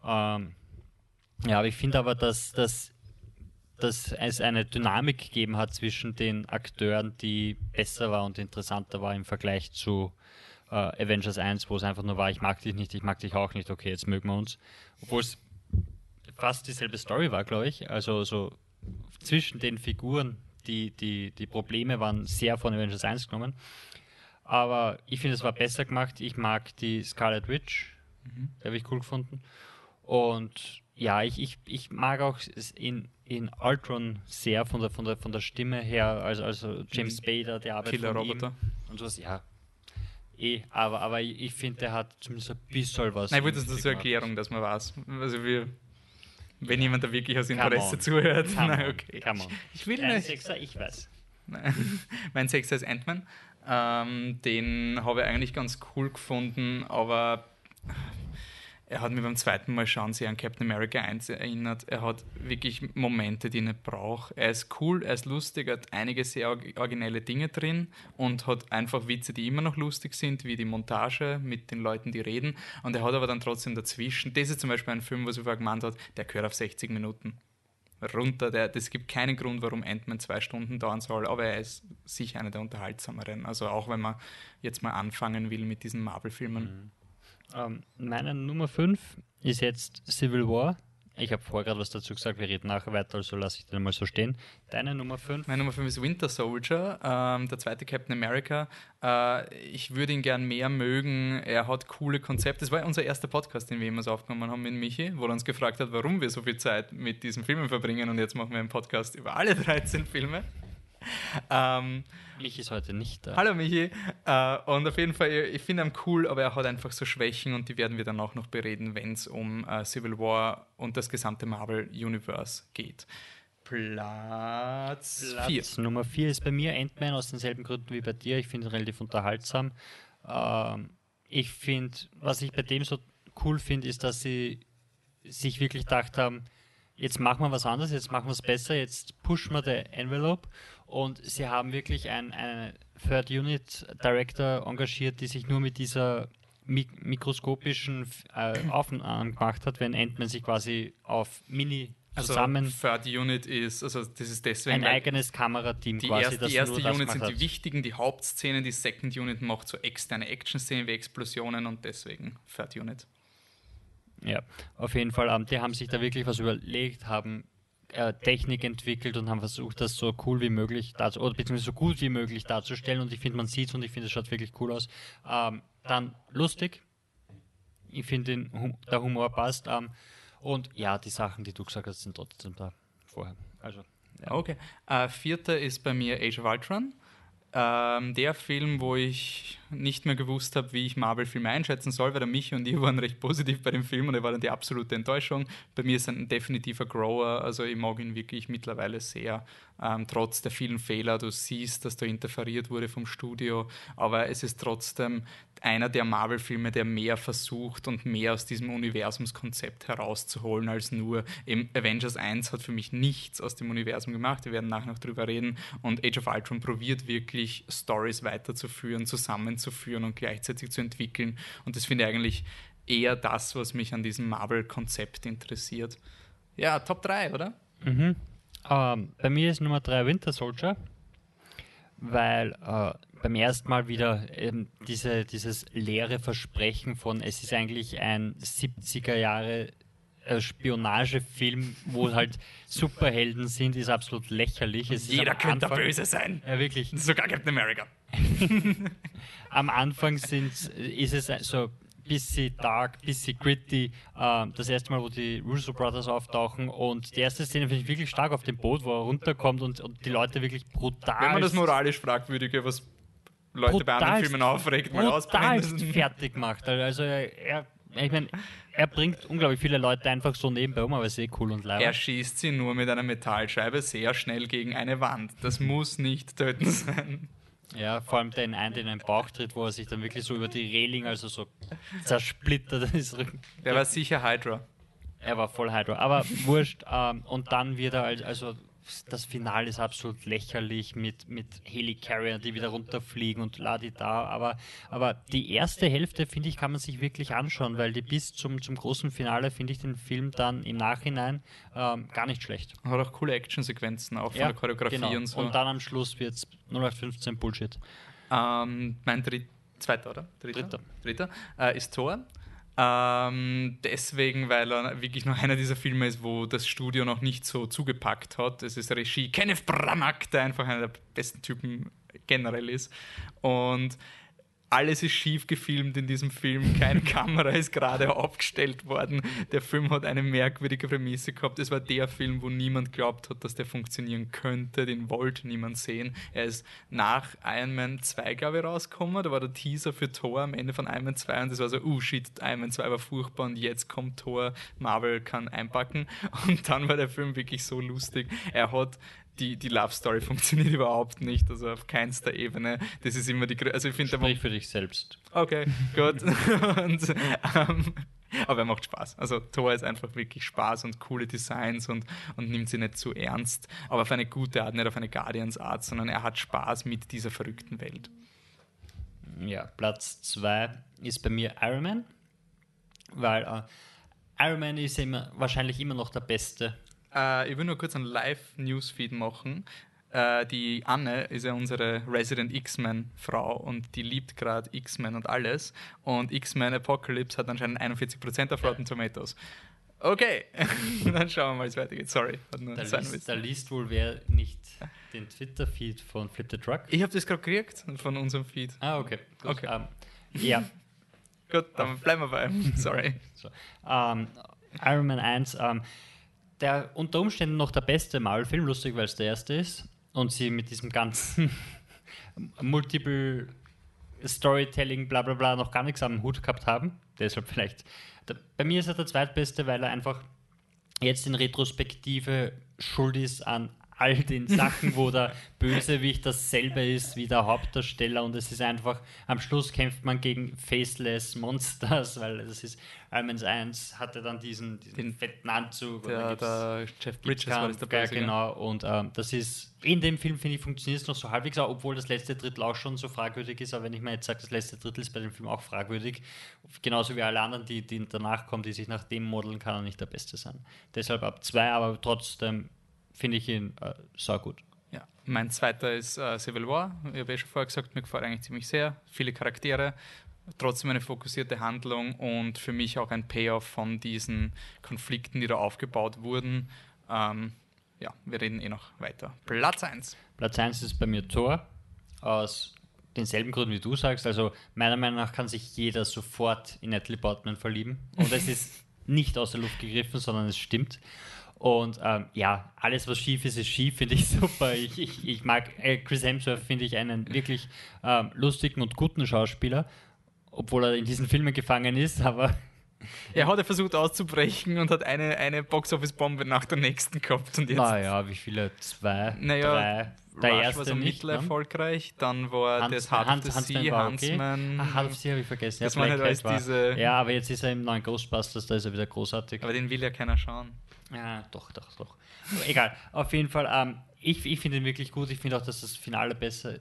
Ähm, ja, aber ich finde aber, dass, dass dass es eine Dynamik gegeben hat zwischen den Akteuren, die besser war und interessanter war im Vergleich zu äh, Avengers 1, wo es einfach nur war, ich mag dich nicht, ich mag dich auch nicht, okay, jetzt mögen wir uns. Obwohl es fast dieselbe Story war, glaube ich. Also so zwischen den Figuren, die, die, die Probleme waren sehr von Avengers 1 genommen. Aber ich finde, es war besser gemacht. Ich mag die Scarlet Witch, mhm. die habe ich cool gefunden. Und ja, ich, ich, ich mag auch in, in Ultron sehr von der, von der, von der Stimme her, also, also James. Spader, der arbeitet Killer Roboter. Und sowas, ja. Eh, aber, aber ich, finde, der hat zumindest ein bisschen was. Nein, das ist zur Erklärung, dass man weiß. Also wir, wenn jemand da wirklich aus Interesse zuhört. Come Nein, okay. Come. Ich, ich will Dein nicht. Sechser, ich weiß. mein Sechser ist Ant-Man. Ähm, den habe ich eigentlich ganz cool gefunden, aber er hat mir beim zweiten Mal schauen sehr an Captain America 1 erinnert. Er hat wirklich Momente, die ich nicht brauche. Er ist cool, er ist lustig, er hat einige sehr originelle Dinge drin und hat einfach Witze, die immer noch lustig sind, wie die Montage mit den Leuten, die reden. Und er hat aber dann trotzdem dazwischen, das ist zum Beispiel ein Film, was er vorher gemeint hat, der gehört auf 60 Minuten runter. Es gibt keinen Grund, warum Ant-Man zwei Stunden dauern soll, aber er ist sicher einer der unterhaltsameren. Also auch wenn man jetzt mal anfangen will mit diesen Marvel-Filmen. Mhm. Ähm, meine Nummer 5 ist jetzt Civil War. Ich habe vorher gerade was dazu gesagt, wir reden nachher weiter, also lasse ich den mal so stehen. Deine Nummer 5? Meine Nummer 5 ist Winter Soldier, ähm, der zweite Captain America. Äh, ich würde ihn gern mehr mögen. Er hat coole Konzepte. Das war unser erster Podcast, den wir jemals aufgenommen haben mit Michi, wo er uns gefragt hat, warum wir so viel Zeit mit diesen Filmen verbringen. Und jetzt machen wir einen Podcast über alle 13 Filme. Ähm, Michi ist heute nicht da. Hallo Michi. Äh, und auf jeden Fall, ich finde ihn cool, aber er hat einfach so Schwächen und die werden wir dann auch noch bereden, wenn es um äh, Civil War und das gesamte Marvel Universe geht. Platz 4. Nummer 4 ist bei mir Ant-Man aus denselben Gründen wie bei dir. Ich finde ihn relativ unterhaltsam. Ähm, ich finde, was ich bei dem so cool finde, ist, dass sie sich wirklich gedacht haben, jetzt machen wir was anderes, jetzt machen wir es besser, jetzt pushen wir die Envelope und sie haben wirklich einen, einen Third Unit Director engagiert, die sich nur mit dieser mik mikroskopischen äh, Aufnahmen gemacht hat, wenn Ant-Man sich quasi auf Mini also zusammen. Third Unit ist, also das ist deswegen. Ein eigenes Kamerateam die quasi. Erst, die erste Unit sind hat. die wichtigen, die Hauptszenen, die Second Unit macht so externe Action-Szenen wie Explosionen und deswegen Third Unit. Ja, auf jeden Fall. Um, die haben sich da wirklich was überlegt, haben äh, Technik entwickelt und haben versucht, das so cool wie möglich dazu, oder beziehungsweise so gut wie möglich darzustellen. Und ich finde, man sieht es und ich finde, es schaut wirklich cool aus. Ähm, dann lustig. Ich finde, hum der Humor passt. Ähm, und ja, die Sachen, die du gesagt hast, sind trotzdem da vorher. Also, ja. Okay. Äh, vierter ist bei mir Age of Ultron. Ähm, der Film, wo ich nicht mehr gewusst habe, wie ich Marvel-Filme einschätzen soll, weil der Michi und ich waren recht positiv bei dem Film und er war dann die absolute Enttäuschung. Bei mir ist er ein definitiver Grower, also ich mag ihn wirklich mittlerweile sehr, ähm, trotz der vielen Fehler. Du siehst, dass da interferiert wurde vom Studio, aber es ist trotzdem einer der Marvel-Filme, der mehr versucht und mehr aus diesem Universumskonzept herauszuholen als nur eben Avengers 1 hat für mich nichts aus dem Universum gemacht. Wir werden nachher noch drüber reden. Und Age of Ultron probiert wirklich Stories weiterzuführen, zusammenzuführen und gleichzeitig zu entwickeln. Und das finde ich eigentlich eher das, was mich an diesem Marvel-Konzept interessiert. Ja, Top 3, oder? Mhm. Ähm, bei mir ist Nummer 3 Winter Soldier, weil äh, beim ersten Mal wieder ähm, diese, dieses leere Versprechen von, es ist eigentlich ein 70er Jahre äh, Spionagefilm, wo halt Superhelden sind, ist absolut lächerlich. Es Jeder könnte Anfang, böse sein. Ja, wirklich. Sogar Captain America. am Anfang sind, ist es so bisschen dark, bisschen gritty. Ähm, das erste Mal, wo die Russo Brothers auftauchen und die erste Szene finde ich wirklich stark auf dem Boot, wo er runterkommt und, und die Leute wirklich brutal. Wenn man das moralisch fragwürdige, was Leute bei anderen Filmen aufregt, mal ausbringen. fertig macht. Also er, ich meine, er bringt unglaublich viele Leute einfach so nebenbei um, aber ist eh cool und leid. Er schießt sie nur mit einer Metallscheibe sehr schnell gegen eine Wand. Das muss nicht töten sein. Ja, vor allem den einen, den in den Bauch tritt, wo er sich dann wirklich so über die Reling, also so zersplittert ist. Der war sicher Hydra. Er war voll Hydra, aber wurscht. Ähm, und dann wird er, also das Finale ist absolut lächerlich mit, mit Helicarrier, die wieder runterfliegen und ladi da. Aber, aber die erste Hälfte, finde ich, kann man sich wirklich anschauen, weil die bis zum, zum großen Finale finde ich den Film dann im Nachhinein ähm, gar nicht schlecht. Hat auch coole Actionsequenzen, auch von ja, der Choreografie genau. und so. Und dann am Schluss wird es 0815 Bullshit. Ähm, mein Dritt, zweiter, oder? Dritter. Dritter, Dritter äh, ist Thor. Ähm, deswegen, weil er wirklich noch einer dieser Filme ist, wo das Studio noch nicht so zugepackt hat. Es ist Regie Kenneth Branagh, der einfach einer der besten Typen generell ist. Und alles ist schief gefilmt in diesem Film, keine Kamera ist gerade aufgestellt worden. Der Film hat eine merkwürdige Prämisse gehabt. Es war der Film, wo niemand glaubt hat, dass der funktionieren könnte. Den wollte niemand sehen. Er ist nach Iron Man 2, glaube ich, rausgekommen. Da war der Teaser für Thor am Ende von Iron Man 2 und das war so, oh shit, Iron Man 2 war furchtbar und jetzt kommt Thor, Marvel kann einpacken. Und dann war der Film wirklich so lustig. Er hat die, die Love Story funktioniert überhaupt nicht, also auf keinster Ebene. Das ist immer die also ich finde Sprich für dich selbst. Okay, gut. und, ähm, aber er macht Spaß. Also Thor ist einfach wirklich Spaß und coole Designs und, und nimmt sie nicht zu ernst, aber auf eine gute Art, nicht auf eine Guardians-Art, sondern er hat Spaß mit dieser verrückten Welt. Ja, Platz 2 ist bei mir Iron Man, weil äh, Iron Man ist immer, wahrscheinlich immer noch der beste äh, ich will nur kurz einen Live-Newsfeed machen. Äh, die Anne ist ja unsere Resident X-Men-Frau und die liebt gerade X-Men und alles. Und X-Men Apocalypse hat anscheinend 41% auf Rotten Tomatoes. Okay, dann schauen wir mal, wie es weitergeht. Sorry. Da liest, da liest wohl wer nicht den Twitter-Feed von Flip the Truck. Ich habe das gerade gekriegt von unserem Feed. Ah, okay. Gut. Okay. Um, ja. Gut, dann bleiben wir bei. Sorry. So. Um, Iron Man 1, um, der unter Umständen noch der beste Marvel-Film, lustig, weil es der erste ist. Und sie mit diesem ganzen Multiple Storytelling, bla bla bla, noch gar nichts am Hut gehabt haben. Deshalb vielleicht. Bei mir ist er der zweitbeste, weil er einfach jetzt in Retrospektive schuld ist an all den Sachen, wo der Bösewicht dasselbe ist wie der Hauptdarsteller und es ist einfach, am Schluss kämpft man gegen Faceless Monsters, weil das ist, Almans 1 hatte dann diesen, diesen Den- fetten Anzug. und Der, Jeff Bridges war das der ja, Böse, gell? genau. Und ähm, das ist, in dem Film, finde ich, funktioniert es noch so halbwegs, obwohl das letzte Drittel auch schon so fragwürdig ist. Aber wenn ich mir jetzt sage, das letzte Drittel ist bei dem Film auch fragwürdig, genauso wie alle anderen, die, die danach kommen, die sich nach dem modeln, kann er nicht der Beste sein. Deshalb ab zwei, aber trotzdem finde ich ihn äh, sau gut. Ja, mein zweiter ist äh, Civil War. Ich habe ja schon vorher gesagt, mir gefällt eigentlich ziemlich sehr. Viele Charaktere, trotzdem eine fokussierte Handlung und für mich auch ein Payoff von diesen Konflikten, die da aufgebaut wurden. Ähm, ja, wir reden eh noch weiter. Platz 1. Platz 1 ist bei mir Thor, aus denselben Gründen wie du sagst. Also meiner Meinung nach kann sich jeder sofort in Natalie Portman verlieben. Und es ist nicht aus der Luft gegriffen, sondern es stimmt. Und ähm, ja, alles, was schief ist, ist schief, finde ich super. Ich, ich, ich mag äh, Chris Hemsworth, finde ich einen wirklich ähm, lustigen und guten Schauspieler, obwohl er in diesen Filmen gefangen ist, aber Er hat ja versucht auszubrechen und hat eine, eine Box-Office-Bombe nach der nächsten gehabt. Und jetzt naja, wie viele? Zwei, Naja, drei. Der Rush erste war so nicht, ne? mittelerfolgreich. Dann war Hans- das Hard of Hans- the Huntsman Sea, war okay. Huntsman. Ah, Half Sea habe ich vergessen. Das ja, halt war- diese- Ja, aber jetzt ist er im neuen Ghostbusters, da ist er wieder großartig. Aber den will ja keiner schauen. Ja, doch, doch, doch. Egal, auf jeden Fall, ähm, ich, ich finde ihn wirklich gut. Ich finde auch, dass das Finale besser,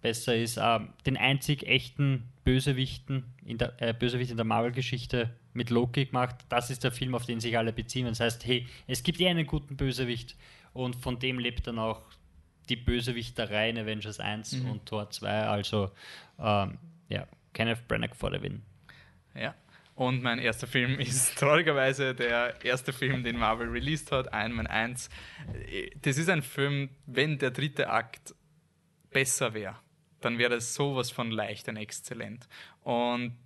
besser ist. Ähm, den einzig echten Bösewichten in der, äh, Bösewicht in der Marvel-Geschichte mit Loki gemacht. Das ist der Film, auf den sich alle beziehen. Das heißt, hey, es gibt eh einen guten Bösewicht und von dem lebt dann auch die Bösewichterei in Avengers 1 Mhm. und Tor 2. Also, ähm, ja, Kenneth Branagh vor der Win. Ja. Und mein erster Film ist traurigerweise der erste Film, den Marvel released hat, Iron Man 1. Das ist ein Film, wenn der dritte Akt besser wäre, dann wäre das sowas von leicht und exzellent. Und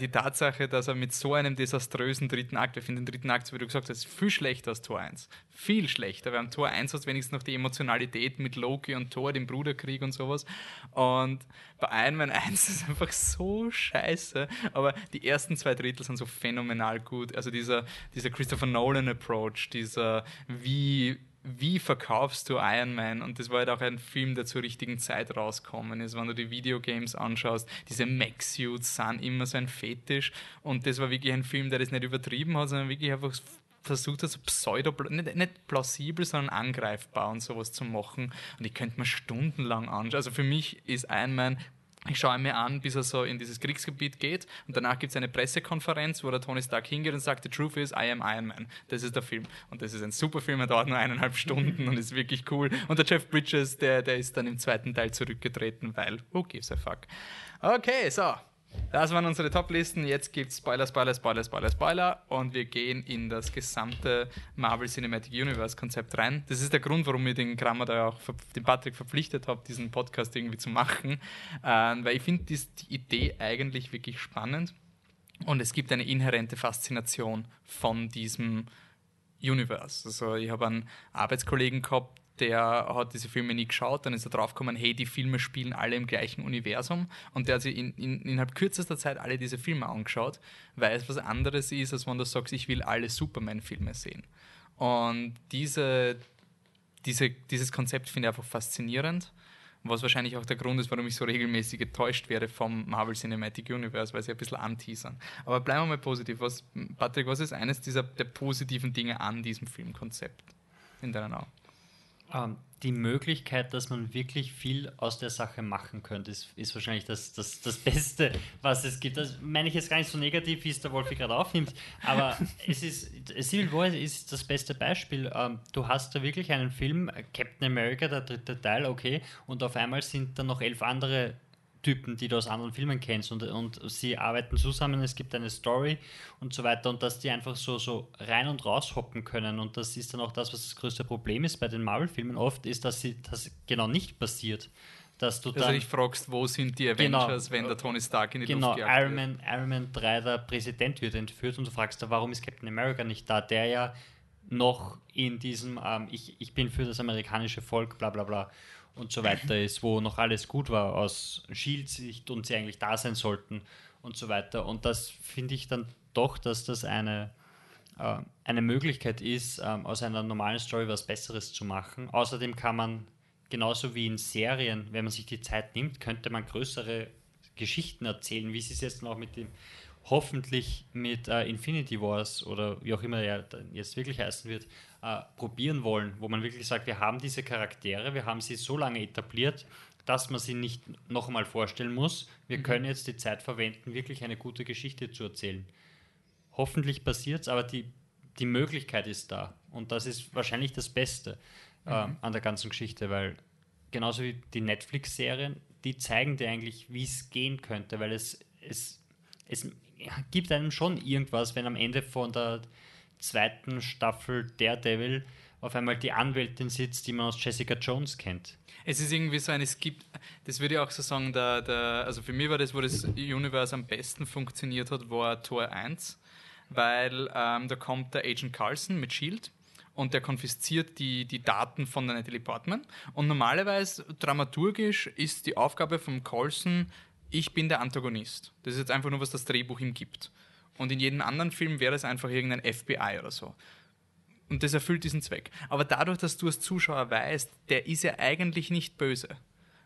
die Tatsache, dass er mit so einem desaströsen dritten Akt, ich finde den dritten Akt, wie du gesagt hast, viel schlechter als Tor 1. Viel schlechter, weil am Tor 1 hast du wenigstens noch die Emotionalität mit Loki und Thor, dem Bruderkrieg und sowas. Und bei Iron Man 1 ist einfach so scheiße. Aber die ersten zwei Drittel sind so phänomenal gut. Also dieser, dieser Christopher Nolan-Approach, dieser wie wie verkaufst du Iron Man? Und das war halt auch ein Film, der zur richtigen Zeit rauskommen ist. Wenn du die Videogames anschaust, diese Mech-Suits sind immer so ein Fetisch. Und das war wirklich ein Film, der das nicht übertrieben hat, sondern wirklich einfach versucht hat, so pseudo, nicht, nicht plausibel, sondern angreifbar und sowas zu machen. Und ich könnte mir stundenlang anschauen. Also für mich ist Iron Man ich schaue ihn mir an, bis er so in dieses Kriegsgebiet geht und danach gibt es eine Pressekonferenz, wo der Tony Stark hingeht und sagt, the truth is, I am Iron Man. Das ist der Film. Und das ist ein super Film, er dauert nur eineinhalb Stunden und ist wirklich cool. Und der Jeff Bridges, der, der ist dann im zweiten Teil zurückgetreten, weil, who gives a fuck. Okay, so. Das waren unsere Top-Listen. Jetzt gibt es Spoiler, Spoiler, Spoiler, Spoiler, Spoiler. Und wir gehen in das gesamte Marvel Cinematic Universe-Konzept rein. Das ist der Grund, warum ich den Kramer da auch, den Patrick verpflichtet habe, diesen Podcast irgendwie zu machen. Ähm, weil ich finde die Idee eigentlich wirklich spannend. Und es gibt eine inhärente Faszination von diesem Universe. Also ich habe einen Arbeitskollegen gehabt, der hat diese Filme nie geschaut, dann ist er draufgekommen, hey, die Filme spielen alle im gleichen Universum und der hat sich in, in, innerhalb kürzester Zeit alle diese Filme angeschaut, weil es was anderes ist, als wenn du sagst, ich will alle Superman-Filme sehen. Und diese, diese, dieses Konzept finde ich einfach faszinierend, was wahrscheinlich auch der Grund ist, warum ich so regelmäßig getäuscht werde vom Marvel Cinematic Universe, weil sie ein bisschen anteasern. Aber bleiben wir mal positiv. Was, Patrick, was ist eines dieser der positiven Dinge an diesem Filmkonzept in deinen Augen? Ähm, die Möglichkeit, dass man wirklich viel aus der Sache machen könnte, ist, ist wahrscheinlich das, das, das Beste, was es gibt. Das meine ich jetzt gar nicht so negativ, wie es der Wolfi gerade aufnimmt, aber es ist, Civil War ist das beste Beispiel. Ähm, du hast da wirklich einen Film, Captain America, der dritte Teil, okay, und auf einmal sind da noch elf andere Typen, die du aus anderen Filmen kennst und, und sie arbeiten zusammen, es gibt eine Story und so weiter und dass die einfach so, so rein und raus hoppen können und das ist dann auch das, was das größte Problem ist bei den Marvel-Filmen oft, ist, dass sie das genau nicht passiert. Dass du Also dann, dich fragst, wo sind die Genau. Avengers, wenn der Tony Stark in die genau, Luft gejagt Iron wird? Man, Iron Man 3, der Präsident wird entführt und du fragst da, warum ist Captain America nicht da, der ja noch in diesem, ähm, ich, ich bin für das amerikanische Volk, bla bla bla und so weiter ist, wo noch alles gut war aus Shield-Sicht und sie eigentlich da sein sollten und so weiter. Und das finde ich dann doch, dass das eine, äh, eine Möglichkeit ist, ähm, aus einer normalen Story was Besseres zu machen. Außerdem kann man, genauso wie in Serien, wenn man sich die Zeit nimmt, könnte man größere Geschichten erzählen, wie sie es jetzt noch mit dem, hoffentlich mit äh, Infinity Wars oder wie auch immer er jetzt wirklich heißen wird, äh, probieren wollen, wo man wirklich sagt, wir haben diese Charaktere, wir haben sie so lange etabliert, dass man sie nicht noch einmal vorstellen muss. Wir können jetzt die Zeit verwenden, wirklich eine gute Geschichte zu erzählen. Hoffentlich passiert es, aber die, die Möglichkeit ist da. Und das ist wahrscheinlich das Beste äh, an der ganzen Geschichte, weil genauso wie die Netflix-Serien, die zeigen dir eigentlich, wie es gehen könnte, weil es, es, es gibt einem schon irgendwas, wenn am Ende von der zweiten Staffel Daredevil auf einmal die Anwältin sitzt, die man aus Jessica Jones kennt. Es ist irgendwie so ein, es gibt, das würde ich auch so sagen, der, der, also für mich war das, wo das Universe am besten funktioniert hat, war Tor 1, weil ähm, da kommt der Agent Carlson mit Shield und der konfisziert die, die Daten von der Natalie Portman und normalerweise dramaturgisch ist die Aufgabe vom Carlson, ich bin der Antagonist. Das ist jetzt einfach nur, was das Drehbuch ihm gibt. Und in jedem anderen Film wäre es einfach irgendein FBI oder so. Und das erfüllt diesen Zweck. Aber dadurch, dass du als Zuschauer weißt, der ist ja eigentlich nicht böse,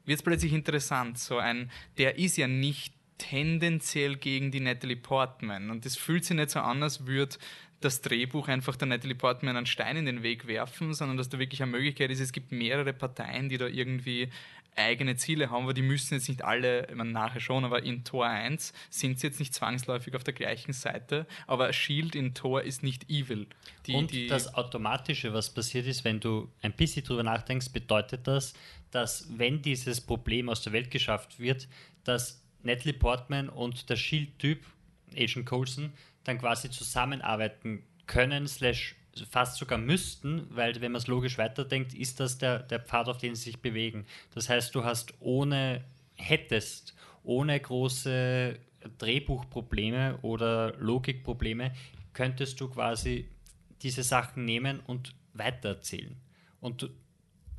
wird es plötzlich interessant. So ein, der ist ja nicht tendenziell gegen die Natalie Portman. Und das fühlt sich nicht so an, als würde das Drehbuch einfach der Natalie Portman einen Stein in den Weg werfen, sondern dass da wirklich eine Möglichkeit ist, es gibt mehrere Parteien, die da irgendwie eigene Ziele haben, aber die müssen jetzt nicht alle, ich meine, nachher schon, aber in Tor 1 sind sie jetzt nicht zwangsläufig auf der gleichen Seite, aber Shield in Tor ist nicht evil. Die, und die, das Automatische, was passiert ist, wenn du ein bisschen drüber nachdenkst, bedeutet das, dass wenn dieses Problem aus der Welt geschafft wird, dass Natalie Portman und der Shield-Typ, Agent Coulson, dann quasi zusammenarbeiten können, slash fast sogar müssten, weil wenn man es logisch weiterdenkt, ist das der, der Pfad, auf den sie sich bewegen. Das heißt, du hast ohne, hättest ohne große Drehbuchprobleme oder Logikprobleme, könntest du quasi diese Sachen nehmen und weitererzählen. Und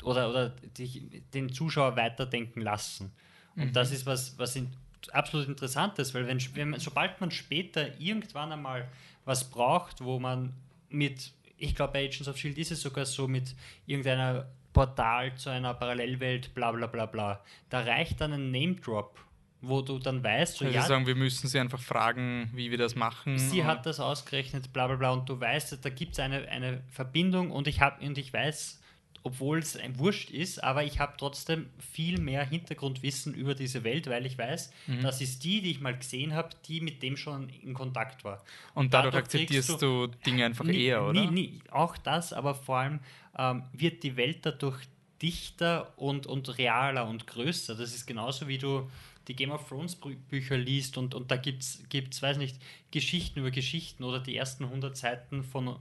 oder, oder dich, den Zuschauer weiterdenken lassen. Und das ist was, was in, absolut Interessantes, weil wenn, wenn sobald man später irgendwann einmal was braucht, wo man mit, ich glaube bei Agents of Shield ist es sogar so mit irgendeiner Portal zu einer Parallelwelt, bla bla bla bla. Da reicht dann ein Name Drop, wo du dann weißt, so also ja, sagen, wir müssen sie einfach fragen, wie wir das machen. sie hat das ausgerechnet, bla bla bla, und du weißt, da gibt es eine, eine Verbindung und ich habe und ich weiß, obwohl es ein Wurscht ist, aber ich habe trotzdem viel mehr Hintergrundwissen über diese Welt, weil ich weiß, Mhm. das ist die, die ich mal gesehen habe, die mit dem schon in Kontakt war. Und dadurch, dadurch akzeptierst du, Dinge einfach Nie- eher, oder? Nie, nie, auch das, aber vor allem ähm, wird die Welt dadurch dichter und, und realer und größer. Das ist genauso wie du die Game of Thrones Bü- Bücher liest und, und da gibt es, weiß nicht, Geschichten über Geschichten oder die ersten 100 Seiten von,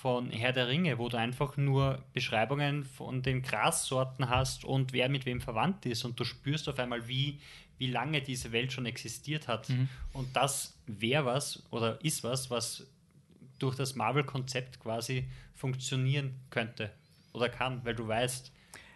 von Herr der Ringe, wo du einfach nur Beschreibungen von den Grassorten hast und wer mit wem verwandt ist und du spürst auf einmal, wie, wie lange diese Welt schon existiert hat. Und das wäre was oder ist was, was durch das Marvel-Konzept quasi funktionieren könnte oder kann, weil du weißt,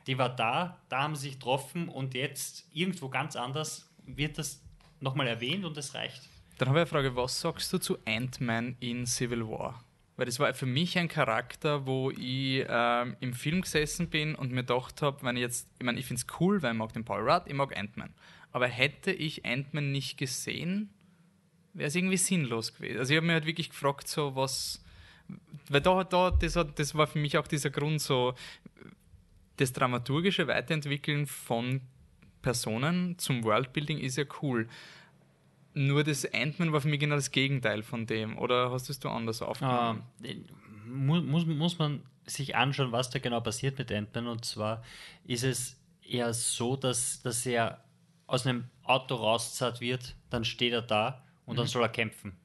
die war da, da haben sie sich getroffen und jetzt irgendwo ganz anders wird das nochmal erwähnt und es reicht. Dann habe ich eine Frage, was sagst du zu Ant-Man in Civil War? Weil das war für mich ein Charakter, wo ich ähm, im Film gesessen bin und mir gedacht habe, wenn ich jetzt, ich meine, ich finde es cool, weil ich mag den Paul Rudd, ich mag Ant-Man. Aber hätte ich Ant-Man nicht gesehen, wäre es irgendwie sinnlos gewesen. Also ich habe mir halt wirklich gefragt, so was, weil da, da das, hat, das war für mich auch dieser Grund, so das dramaturgische Weiterentwickeln von Personen zum Worldbuilding ist ja cool. Nur das Ant-Man war für mich genau das Gegenteil von dem. Oder hast du es du anders aufgenommen? Mu muss, muss man sich anschauen, was da genau passiert mit Ant-Man. Und zwar ist es eher so, dass, dass er aus einem Auto rauszahlt wird, dann steht er da und dann soll er kämpfen.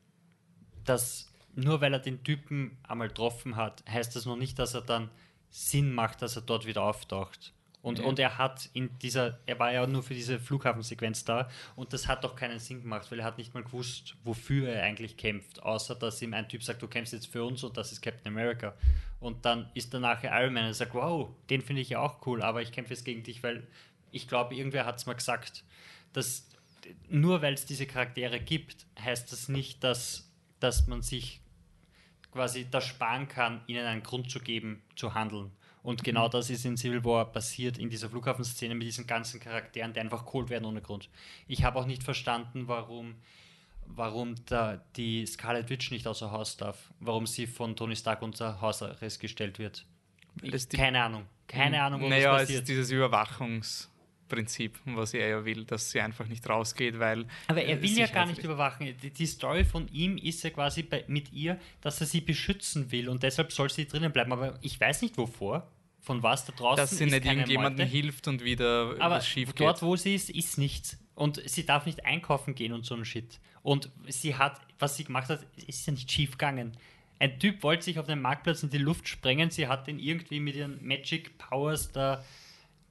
Das, nur weil er den Typen einmal getroffen hat, heißt das noch nicht, dass er dann Sinn macht, dass er dort wieder auftaucht. Und, Ja. und er hat in dieser, er war ja nur für diese Flughafensequenz da und das hat doch keinen Sinn gemacht, weil er hat nicht mal gewusst, wofür er eigentlich kämpft, außer dass ihm ein Typ sagt, du kämpfst jetzt für uns und das ist Captain America. Und dann ist nachher Iron Man und sagt, wow, den finde ich ja auch cool, aber ich kämpfe jetzt gegen dich, weil ich glaube, irgendwer hat es mal gesagt, dass nur weil es diese Charaktere gibt, heißt das nicht, dass, dass man sich quasi das sparen kann, ihnen einen Grund zu geben, zu handeln. Und genau das ist in Civil War passiert, in dieser Flughafenszene mit diesen ganzen Charakteren, die einfach geholt werden ohne Grund. Ich habe auch nicht verstanden, warum, warum da die Scarlet Witch nicht außer Haus darf, warum sie von Tony Stark unter Hausarrest gestellt wird. Die- Keine Ahnung. Keine Ahnung, wo naja, das es ist passiert. dieses Überwachungsprinzip, was er ja will, dass sie einfach nicht rausgeht, weil. Aber er will ja gar nicht überwachen. Die, die Story von ihm ist ja quasi bei, mit ihr, dass er sie beschützen will und deshalb soll sie drinnen bleiben. Aber ich weiß nicht wovor. Von was da draußen Dass sie nicht irgendjemandem hilft und wieder Aber was schief dort, geht. wo sie ist, ist nichts. Und sie darf nicht einkaufen gehen und so ein Shit. Und sie hat, was sie gemacht hat, ist ja nicht schief gegangen. Ein Typ wollte sich auf den Marktplatz in die Luft sprengen. Sie hat den irgendwie mit ihren Magic Powers da,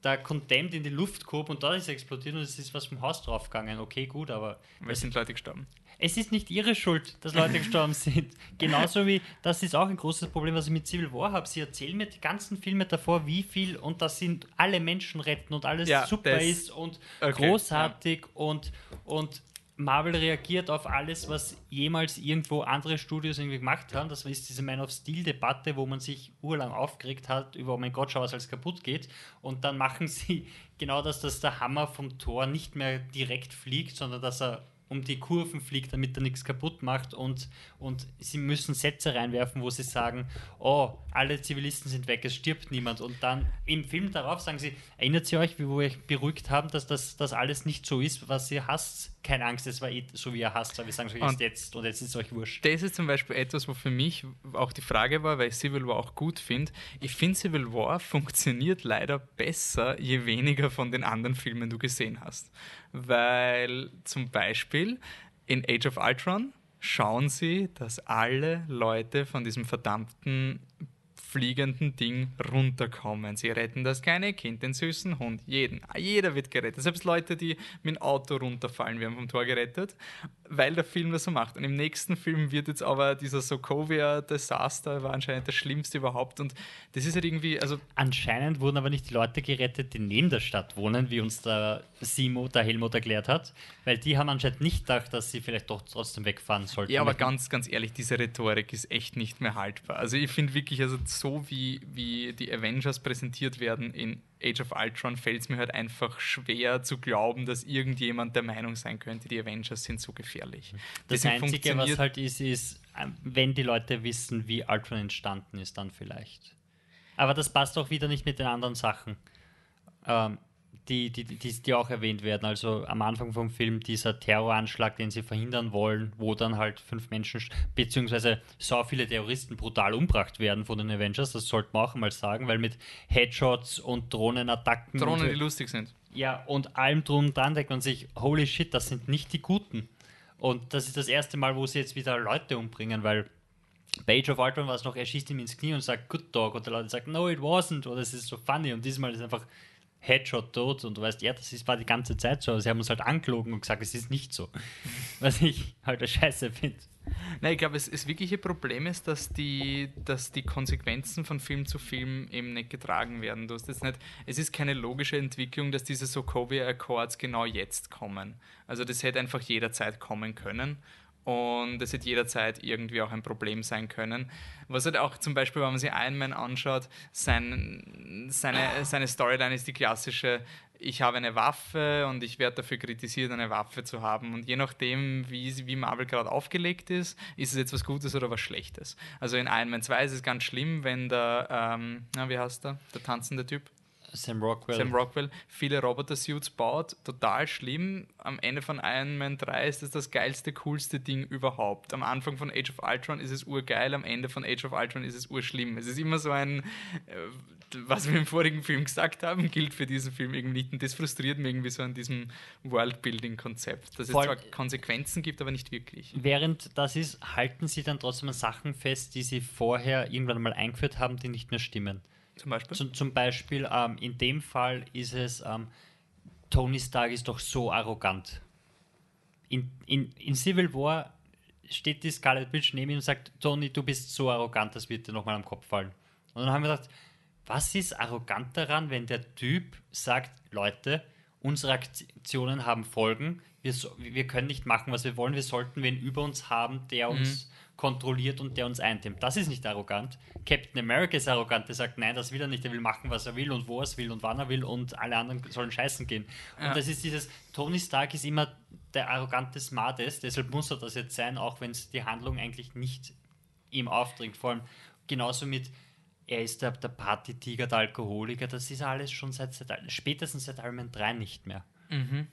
da Contempt in die Luft gehoben und da ist er explodiert und es ist was vom Haus draufgegangen. Okay, gut, aber Weil es sind Leute gestorben. es ist nicht ihre Schuld, dass Leute gestorben sind. Genauso wie, das ist auch ein großes Problem, was ich mit Civil War habe. Sie erzählen mir die ganzen Filme davor, wie viel und dass sie alle Menschen retten und alles Ja, super das- ist und okay, großartig und, und Marvel reagiert auf alles, was jemals irgendwo andere Studios irgendwie gemacht haben. Das ist diese Man of Steel-Debatte, wo man sich urlang aufgeregt hat über, oh mein Gott, schau, was alles kaputt geht. Und dann machen sie genau das, dass der Hammer vom Tor nicht mehr direkt fliegt, sondern dass er um die Kurven fliegt, damit er nichts kaputt macht und, und sie müssen Sätze reinwerfen, wo sie sagen, oh, alle Zivilisten sind weg, es stirbt niemand und dann im Film darauf sagen sie, erinnert ihr euch, wie wir euch beruhigt haben, dass das, das alles nicht so ist, was ihr hasst? Keine Angst, es war eh so, wie ihr hasst, aber wir sagen erst Und- jetzt und jetzt ist es euch wurscht. Das ist zum Beispiel etwas, wo für mich auch die Frage war, weil ich Civil War auch gut finde. Ich finde, Civil War funktioniert leider besser, je weniger von den anderen Filmen du gesehen hast. Weil zum Beispiel in Age of Ultron schauen sie, dass alle Leute von diesem verdammten fliegenden Ding runterkommen. Sie retten das kleine Kind, den süßen Hund, jeden. Jeder wird gerettet. Selbst Leute, die mit dem Auto runterfallen, werden vom Tor gerettet, weil der Film das so macht. Und im nächsten Film wird jetzt aber dieser Sokovia-Desaster war anscheinend das Schlimmste überhaupt. Und das ist halt irgendwie, also Anscheinend wurden aber nicht die Leute gerettet, die neben der Stadt wohnen, wie uns der Simo, der Helmut erklärt hat, weil die haben anscheinend nicht gedacht, dass sie vielleicht doch trotzdem wegfahren sollten. Ja, aber ganz, ganz ehrlich, diese Rhetorik ist echt nicht mehr haltbar. Also ich finde wirklich, also so wie, wie die Avengers präsentiert werden in Age of Ultron, fällt es mir halt einfach schwer zu glauben, dass irgendjemand der Meinung sein könnte, die Avengers sind so gefährlich. Das Deswegen Einzige, was halt ist, ist, ähm, wenn die Leute wissen, wie Ultron entstanden ist, dann vielleicht. Aber das passt auch wieder nicht mit den anderen Sachen, ähm, die, die, die, die auch erwähnt werden. Also am Anfang vom Film dieser Terroranschlag, den sie verhindern wollen, wo dann halt fünf Menschen, beziehungsweise so viele Terroristen brutal umgebracht werden von den Avengers, das sollte man auch mal sagen, weil mit Headshots und Drohnenattacken Drohnen, und, die lustig sind. ja, und allem drum und dran denkt man sich, holy shit, das sind nicht die Guten. Und das ist das erste Mal, wo sie jetzt wieder Leute umbringen, weil bei Age of Ultron war es noch, er schießt ihm ins Knie und sagt, good dog. Und der Leute sagt, no, it wasn't. Oder es ist so funny. Und diesmal ist einfach Headshot tot. Und du weißt, ja, das ist, war die ganze Zeit so. Aber sie haben uns halt angelogen und gesagt, es ist nicht so. Was ich halt eine Scheiße finde. Nein, ich glaube, es, das wirkliche Problem ist, dass die, dass die Konsequenzen von Film zu Film eben nicht getragen werden. Du hast jetzt nicht, es ist keine logische Entwicklung, dass diese Sokovia Accords genau jetzt kommen. Also das hätte einfach jederzeit kommen können. Und das hätte jederzeit irgendwie auch ein Problem sein können. Was halt auch zum Beispiel, wenn man sich Iron Man anschaut, sein, seine, seine Storyline ist die klassische, ich habe eine Waffe und ich werde dafür kritisiert, eine Waffe zu haben. Und je nachdem, wie, wie Marvel gerade aufgelegt ist, ist es jetzt was Gutes oder was Schlechtes. Also in Iron Man 2 ist es ganz schlimm, wenn der, ähm, na, wie heißt der, der tanzende Typ? Sam Rockwell. Sam Rockwell viele Roboter-Suits baut. Total schlimm. Am Ende von Iron Man 3 ist das das geilste, coolste Ding überhaupt. Am Anfang von Age of Ultron ist es urgeil, am Ende von Age of Ultron ist es urschlimm. Es ist immer so ein, äh, was wir im vorigen Film gesagt haben, gilt für diesen Film irgendwie nicht. Und das frustriert mich irgendwie so an diesem Worldbuilding-Konzept, dass es Voll- zwar Konsequenzen gibt, aber nicht wirklich. Während das ist, halten sie dann trotzdem an Sachen fest, die sie vorher irgendwann mal eingeführt haben, die nicht mehr stimmen. Zum Beispiel. Zum, zum Beispiel, ähm, in dem Fall ist es, ähm, Tony Stark ist doch so arrogant. In, in, in Civil War steht die Scarlet Witch neben ihm und sagt, Tony, du bist so arrogant, das wird dir nochmal am Kopf fallen. Und dann haben wir gedacht, was ist arrogant daran, wenn der Typ sagt, Leute, unsere Aktionen haben Folgen, wir, so, wir können nicht machen, was wir wollen, wir sollten wen über uns haben, der uns kontrolliert und der uns eindämmt. Das ist nicht arrogant. Captain America ist arrogant, der sagt, nein, das will er nicht, er will machen, was er will und wo er es will und wann er will und alle anderen sollen scheißen gehen. Und Ja. das ist dieses, Tony Stark ist immer der arrogante Smartest, deshalb muss er das jetzt sein, auch wenn es die Handlung eigentlich nicht ihm aufdringt. Vor allem genauso mit, er ist der, der Partytiger, der Alkoholiker, das ist alles schon seit, seit spätestens seit Iron Man 3 nicht mehr. Mhm.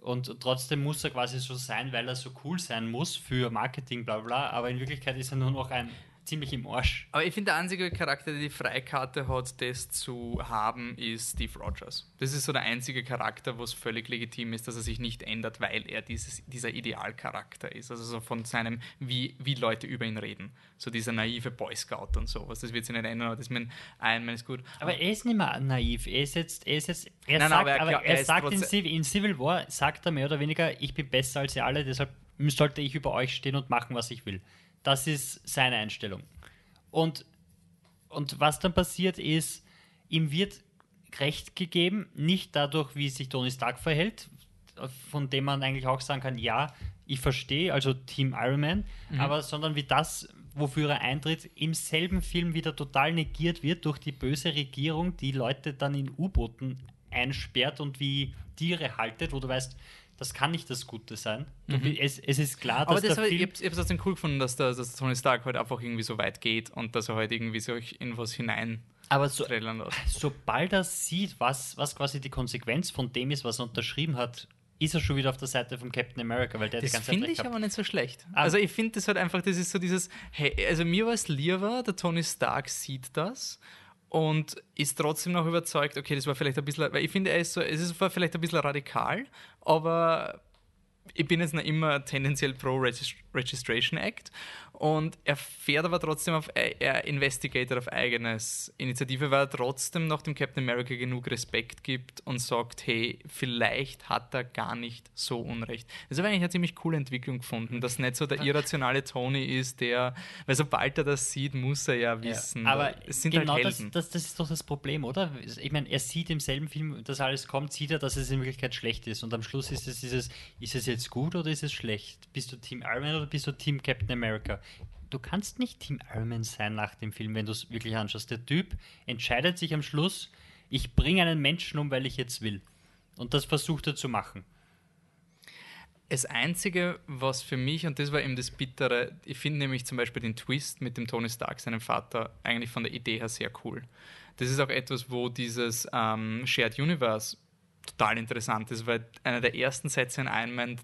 Und trotzdem muss er quasi so sein, weil er so cool sein muss für Marketing, bla bla, aber in Wirklichkeit ist er nur noch ein ziemlich im Arsch. Aber ich finde, der einzige Charakter, der die Freikarte hat, das zu haben, ist Steve Rogers. Das ist so der einzige Charakter, wo es völlig legitim ist, dass er sich nicht ändert, weil er dieses, dieser Idealcharakter ist. Also so von seinem, wie, wie Leute über ihn reden. So dieser naive Boy Scout und sowas. Das wird sich nicht ändern, aber das mit Iron Man ist gut. Aber er ist nicht mehr naiv. Er ist jetzt, er ist jetzt, er Nein, sagt, aber er- aber er er ist sagt in, Civil, in Civil War, sagt er mehr oder weniger, ich bin besser als ihr alle, deshalb sollte ich über euch stehen und machen, was ich will. Das ist seine Einstellung. Und, und was dann passiert ist, ihm wird Recht gegeben, nicht dadurch, wie sich Tony Stark verhält, von dem man eigentlich auch sagen kann, ja, ich verstehe, also Team Iron Man, aber sondern wie das, wofür er eintritt, im selben Film wieder total negiert wird durch die böse Regierung, die Leute dann in U-Booten einsperrt und wie Tiere haltet, wo du weißt, das kann nicht das Gute sein. Bi- es, es ist klar, dass Aber das der ich Film... habe es trotzdem cool gefunden, dass, der, dass Tony Stark halt einfach irgendwie so weit geht und dass er halt irgendwie so in was hinein Aber so, sobald er sieht, was, was quasi die Konsequenz von dem ist, was er unterschrieben hat, ist er schon wieder auf der Seite von Captain America, weil der Das die ganze Zeit finde recht ich aber nicht so schlecht. Ah. Also ich finde das halt einfach, das ist so dieses, hey, also mir war es lieber, der Tony Stark sieht das und ist trotzdem noch überzeugt, okay, das war vielleicht ein bisschen, weil ich finde, er ist so, es war vielleicht ein bisschen radikal, aber ich bin jetzt noch immer tendenziell pro Regis Registration Act und er fährt aber trotzdem auf, er investigated auf eigenes Initiative, weil er trotzdem noch dem Captain America genug Respekt gibt und sagt, hey, vielleicht hat er gar nicht so Unrecht. Das habe ich eigentlich eine ziemlich coole Entwicklung gefunden, dass nicht so der irrationale Tony ist, der, weil sobald er das sieht, muss er ja wissen. Ja, aber es sind genau halt das, das, das ist doch das Problem, oder? Ich meine, er sieht im selben Film, dass alles kommt, sieht er, dass es in Wirklichkeit schlecht ist. Und am Schluss ist es dieses, ist es jetzt gut oder ist es schlecht? Bist du Team Iron Man oder bist du Team Captain America? Du kannst nicht Team Iron Man sein nach dem Film, wenn du es wirklich anschaust. Der Typ entscheidet sich am Schluss, ich bringe einen Menschen um, weil ich jetzt will. Und das versucht er zu machen. Das Einzige, was für mich, und das war eben das Bittere, ich finde nämlich zum Beispiel den Twist mit dem Tony Stark, seinem Vater, eigentlich von der Idee her sehr cool. Das ist auch etwas, wo dieses ähm, Shared Universe total interessant ist, weil einer der ersten Sätze in Iron Man,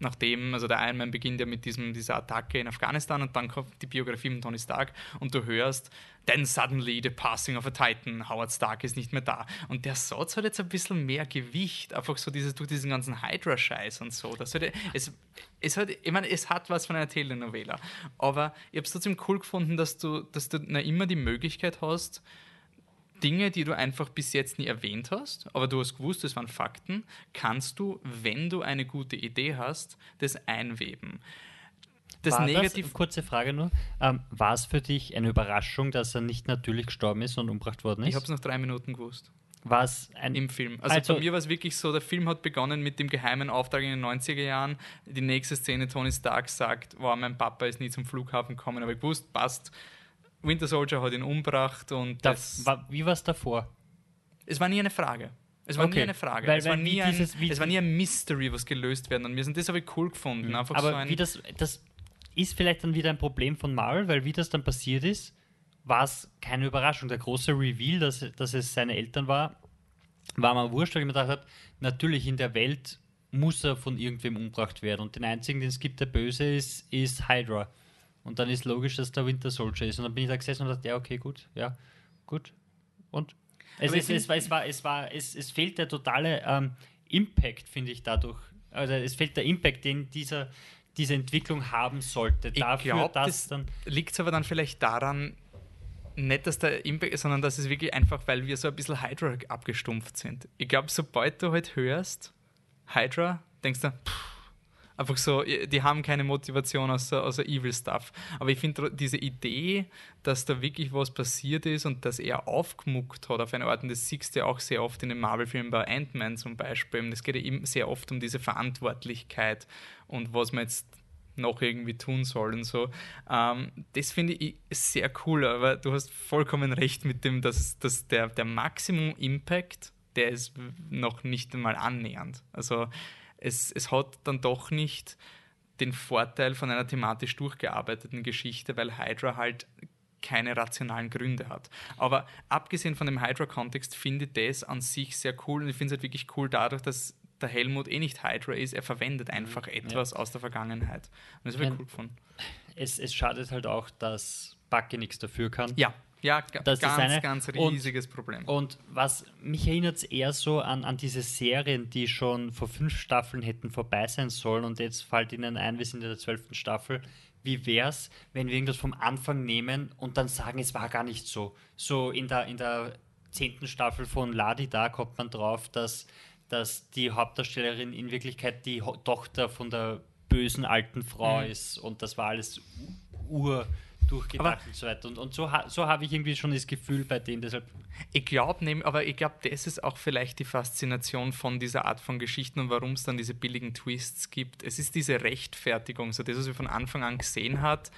nachdem, also der Iron Man beginnt ja mit diesem, dieser Attacke in Afghanistan und dann kommt die Biografie von Tony Stark und du hörst, then suddenly the passing of a Titan, Howard Stark ist nicht mehr da. Und der Satz hat jetzt ein bisschen mehr Gewicht, einfach so dieses, durch diesen ganzen Hydra-Scheiß und so. Das hat, es, es hat, ich meine, es hat was von einer Telenovela, aber ich habe es trotzdem cool gefunden, dass du, dass du na, immer die Möglichkeit hast, Dinge, die du einfach bis jetzt nie erwähnt hast, aber du hast gewusst, das waren Fakten, kannst du, wenn du eine gute Idee hast, das einweben. Das war Negativ. das, kurze Frage nur, ähm, war es für dich eine Überraschung, dass er nicht natürlich gestorben ist und umgebracht worden ich ist? habe es nach drei Minuten gewusst. War es ein Im Film. Also, Also- bei mir war es wirklich so, der Film hat begonnen mit dem geheimen Auftrag in den 90er Jahren. Die nächste Szene, Tony Stark sagt, wow, mein Papa ist nie zum Flughafen gekommen, aber ich wusste, passt. Winter Soldier hat ihn umgebracht und Da, das, war, wie war es davor? es war nie eine Frage. Es war nie Okay, eine Frage. weil- es, war nie ein, dieses- es war nie ein Mystery, was gelöst werden und wir sind das habe ich cool gefunden. Einfach so Aber ein, wie das, das ist vielleicht dann wieder ein Problem von Marvel, weil wie das dann passiert ist, war es keine Überraschung. Der große Reveal, dass, dass es seine Eltern war, war mir wurscht, weil ich mir gedacht habe, natürlich in der Welt muss er von irgendwem umgebracht werden. Und den einzigen, den es gibt, der böse ist, ist Hydra. Und dann ist logisch, dass der Winter Soldier ist. Und dann bin ich da gesessen und dachte, ja, okay, gut, ja, gut. Und es, ist, es, war, es, war, es, war, es, es fehlt der totale ähm, Impact, finde ich, dadurch. Also es fehlt der Impact, den dieser, diese Entwicklung haben sollte. Ich Dafür, glaub, dass das dann. Liegt es aber dann vielleicht daran, nicht, dass der Impact ist, sondern dass es wirklich einfach, weil wir so ein bisschen Hydra abgestumpft sind. Ich glaube, sobald du halt hörst, Hydra, denkst du, pff, einfach so, die haben keine Motivation außer, außer Evil Stuff. Aber ich finde diese Idee, dass da wirklich was passiert ist und dass er aufgemuckt hat auf eine Art, und das siehst du ja auch sehr oft in den Marvel-Filmen bei Ant-Man zum Beispiel. Es geht ja eben sehr oft um diese Verantwortlichkeit und was man jetzt noch irgendwie tun soll und so. Ähm, das finde ich sehr cool, aber du hast vollkommen recht mit dem, dass, dass der, der Maximum-Impact, der ist noch nicht einmal annähernd. Also es, es hat dann doch nicht den Vorteil von einer thematisch durchgearbeiteten Geschichte, weil Hydra halt keine rationalen Gründe hat. Aber abgesehen von dem Hydra-Kontext finde ich das an sich sehr cool und ich finde es halt wirklich cool dadurch, dass der Helmut eh nicht Hydra ist, er verwendet mhm. einfach etwas ja. aus der Vergangenheit. Und das habe ich cool gefunden. Es, es schadet halt auch, dass Bucky nichts dafür kann. Ja, ja, das ganz, ist eine, ganz riesiges und, Problem. Und was mich erinnert es eher so an, an diese Serien, die schon vor fünf Staffeln hätten vorbei sein sollen und jetzt fällt ihnen ein, wir sind in der zwölften Staffel. Wie wäre es, wenn wir irgendwas vom Anfang nehmen und dann sagen, es war gar nicht so? So in der, in der zehnten Staffel von Ladi da kommt man drauf, dass, dass die Hauptdarstellerin in Wirklichkeit die Tochter von der bösen alten Frau mhm. ist und das war alles ur durchgedacht und so weiter. Und, und so, so habe ich irgendwie schon das Gefühl bei dem, deshalb. Ich glaube, aber ich glaube, das ist auch vielleicht die Faszination von dieser Art von Geschichten und warum es dann diese billigen Twists gibt. Es ist diese Rechtfertigung, so das, was wir von Anfang an gesehen hat,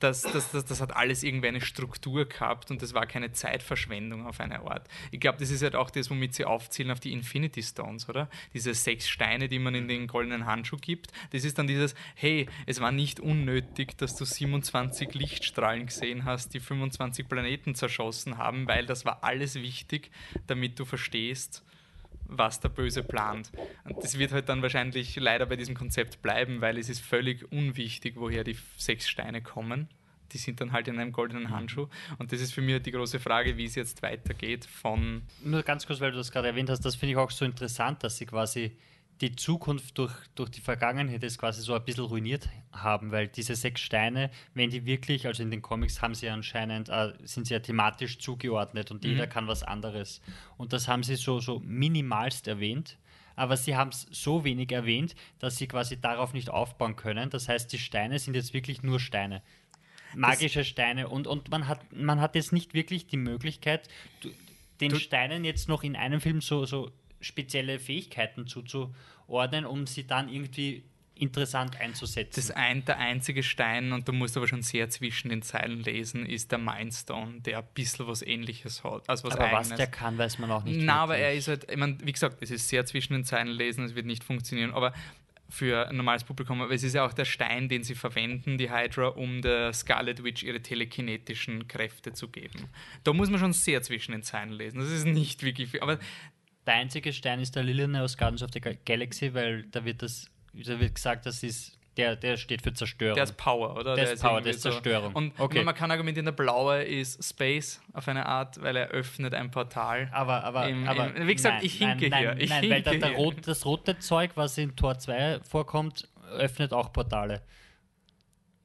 das, das, das, das hat alles irgendwie eine Struktur gehabt und das war keine Zeitverschwendung auf eine Art. Ich glaube, das ist halt auch das, womit sie aufzielen auf die Infinity Stones, oder? Diese sechs Steine, die man in den goldenen Handschuh gibt. Das ist dann dieses, hey, es war nicht unnötig, dass du 27 Lichtstrahlen gesehen hast, die 25 Planeten zerschossen haben, weil das war alles wichtig, damit du verstehst, was der Böse plant. Und das wird halt dann wahrscheinlich leider bei diesem Konzept bleiben, weil es ist völlig unwichtig, woher die sechs Steine kommen. Die sind dann halt in einem goldenen mhm. Handschuh. Und das ist für mich die große Frage, wie es jetzt weitergeht von. Nur ganz kurz, weil du das gerade erwähnt hast, das finde ich auch so interessant, dass sie quasi die Zukunft durch, durch die Vergangenheit ist quasi so ein bisschen ruiniert haben, weil diese sechs Steine, wenn die wirklich, also in den Comics haben sie anscheinend, äh, sind sie ja thematisch zugeordnet und mhm. jeder kann was anderes. Und das haben sie so, so minimalst erwähnt, aber sie haben es so wenig erwähnt, dass sie quasi darauf nicht aufbauen können. Das heißt, die Steine sind jetzt wirklich nur Steine. Magische das Steine und, und man, hat, man hat jetzt nicht wirklich die Möglichkeit, den Steinen jetzt noch in einem Film so, so spezielle Fähigkeiten zuzuordnen, um sie dann irgendwie interessant einzusetzen. Das ein, der einzige Stein, und du musst aber schon sehr zwischen den Zeilen lesen, ist der Mindstone, der ein bisschen was ähnliches hat. Also was aber eigenes. was der kann, weiß man auch nicht. Na, aber er ist halt, ich meine, wie gesagt, es ist sehr zwischen den Zeilen lesen, es wird nicht funktionieren, aber für ein normales Publikum, aber es ist ja auch der Stein, den sie verwenden, die Hydra, um der Scarlet Witch ihre telekinetischen Kräfte zu geben. Da muss man schon sehr zwischen den Zeilen lesen. Das ist nicht wirklich viel, aber der einzige Stein ist der Lilane aus Guardians of the Galaxy, weil da wird das, da wird gesagt, das ist der, der steht für Zerstörung. Der ist Power, oder? Der, der ist Power, der ist Zerstörung. So. Und okay. man kann argumentieren, der blaue ist Space auf eine Art, weil er öffnet ein Portal. Aber, aber, Im, aber im, wie gesagt, nein, ich hinke nein, hier. Nein, ich nein, hinke weil der, der rot, das rote Zeug, was in Tor 2 vorkommt, öffnet auch Portale.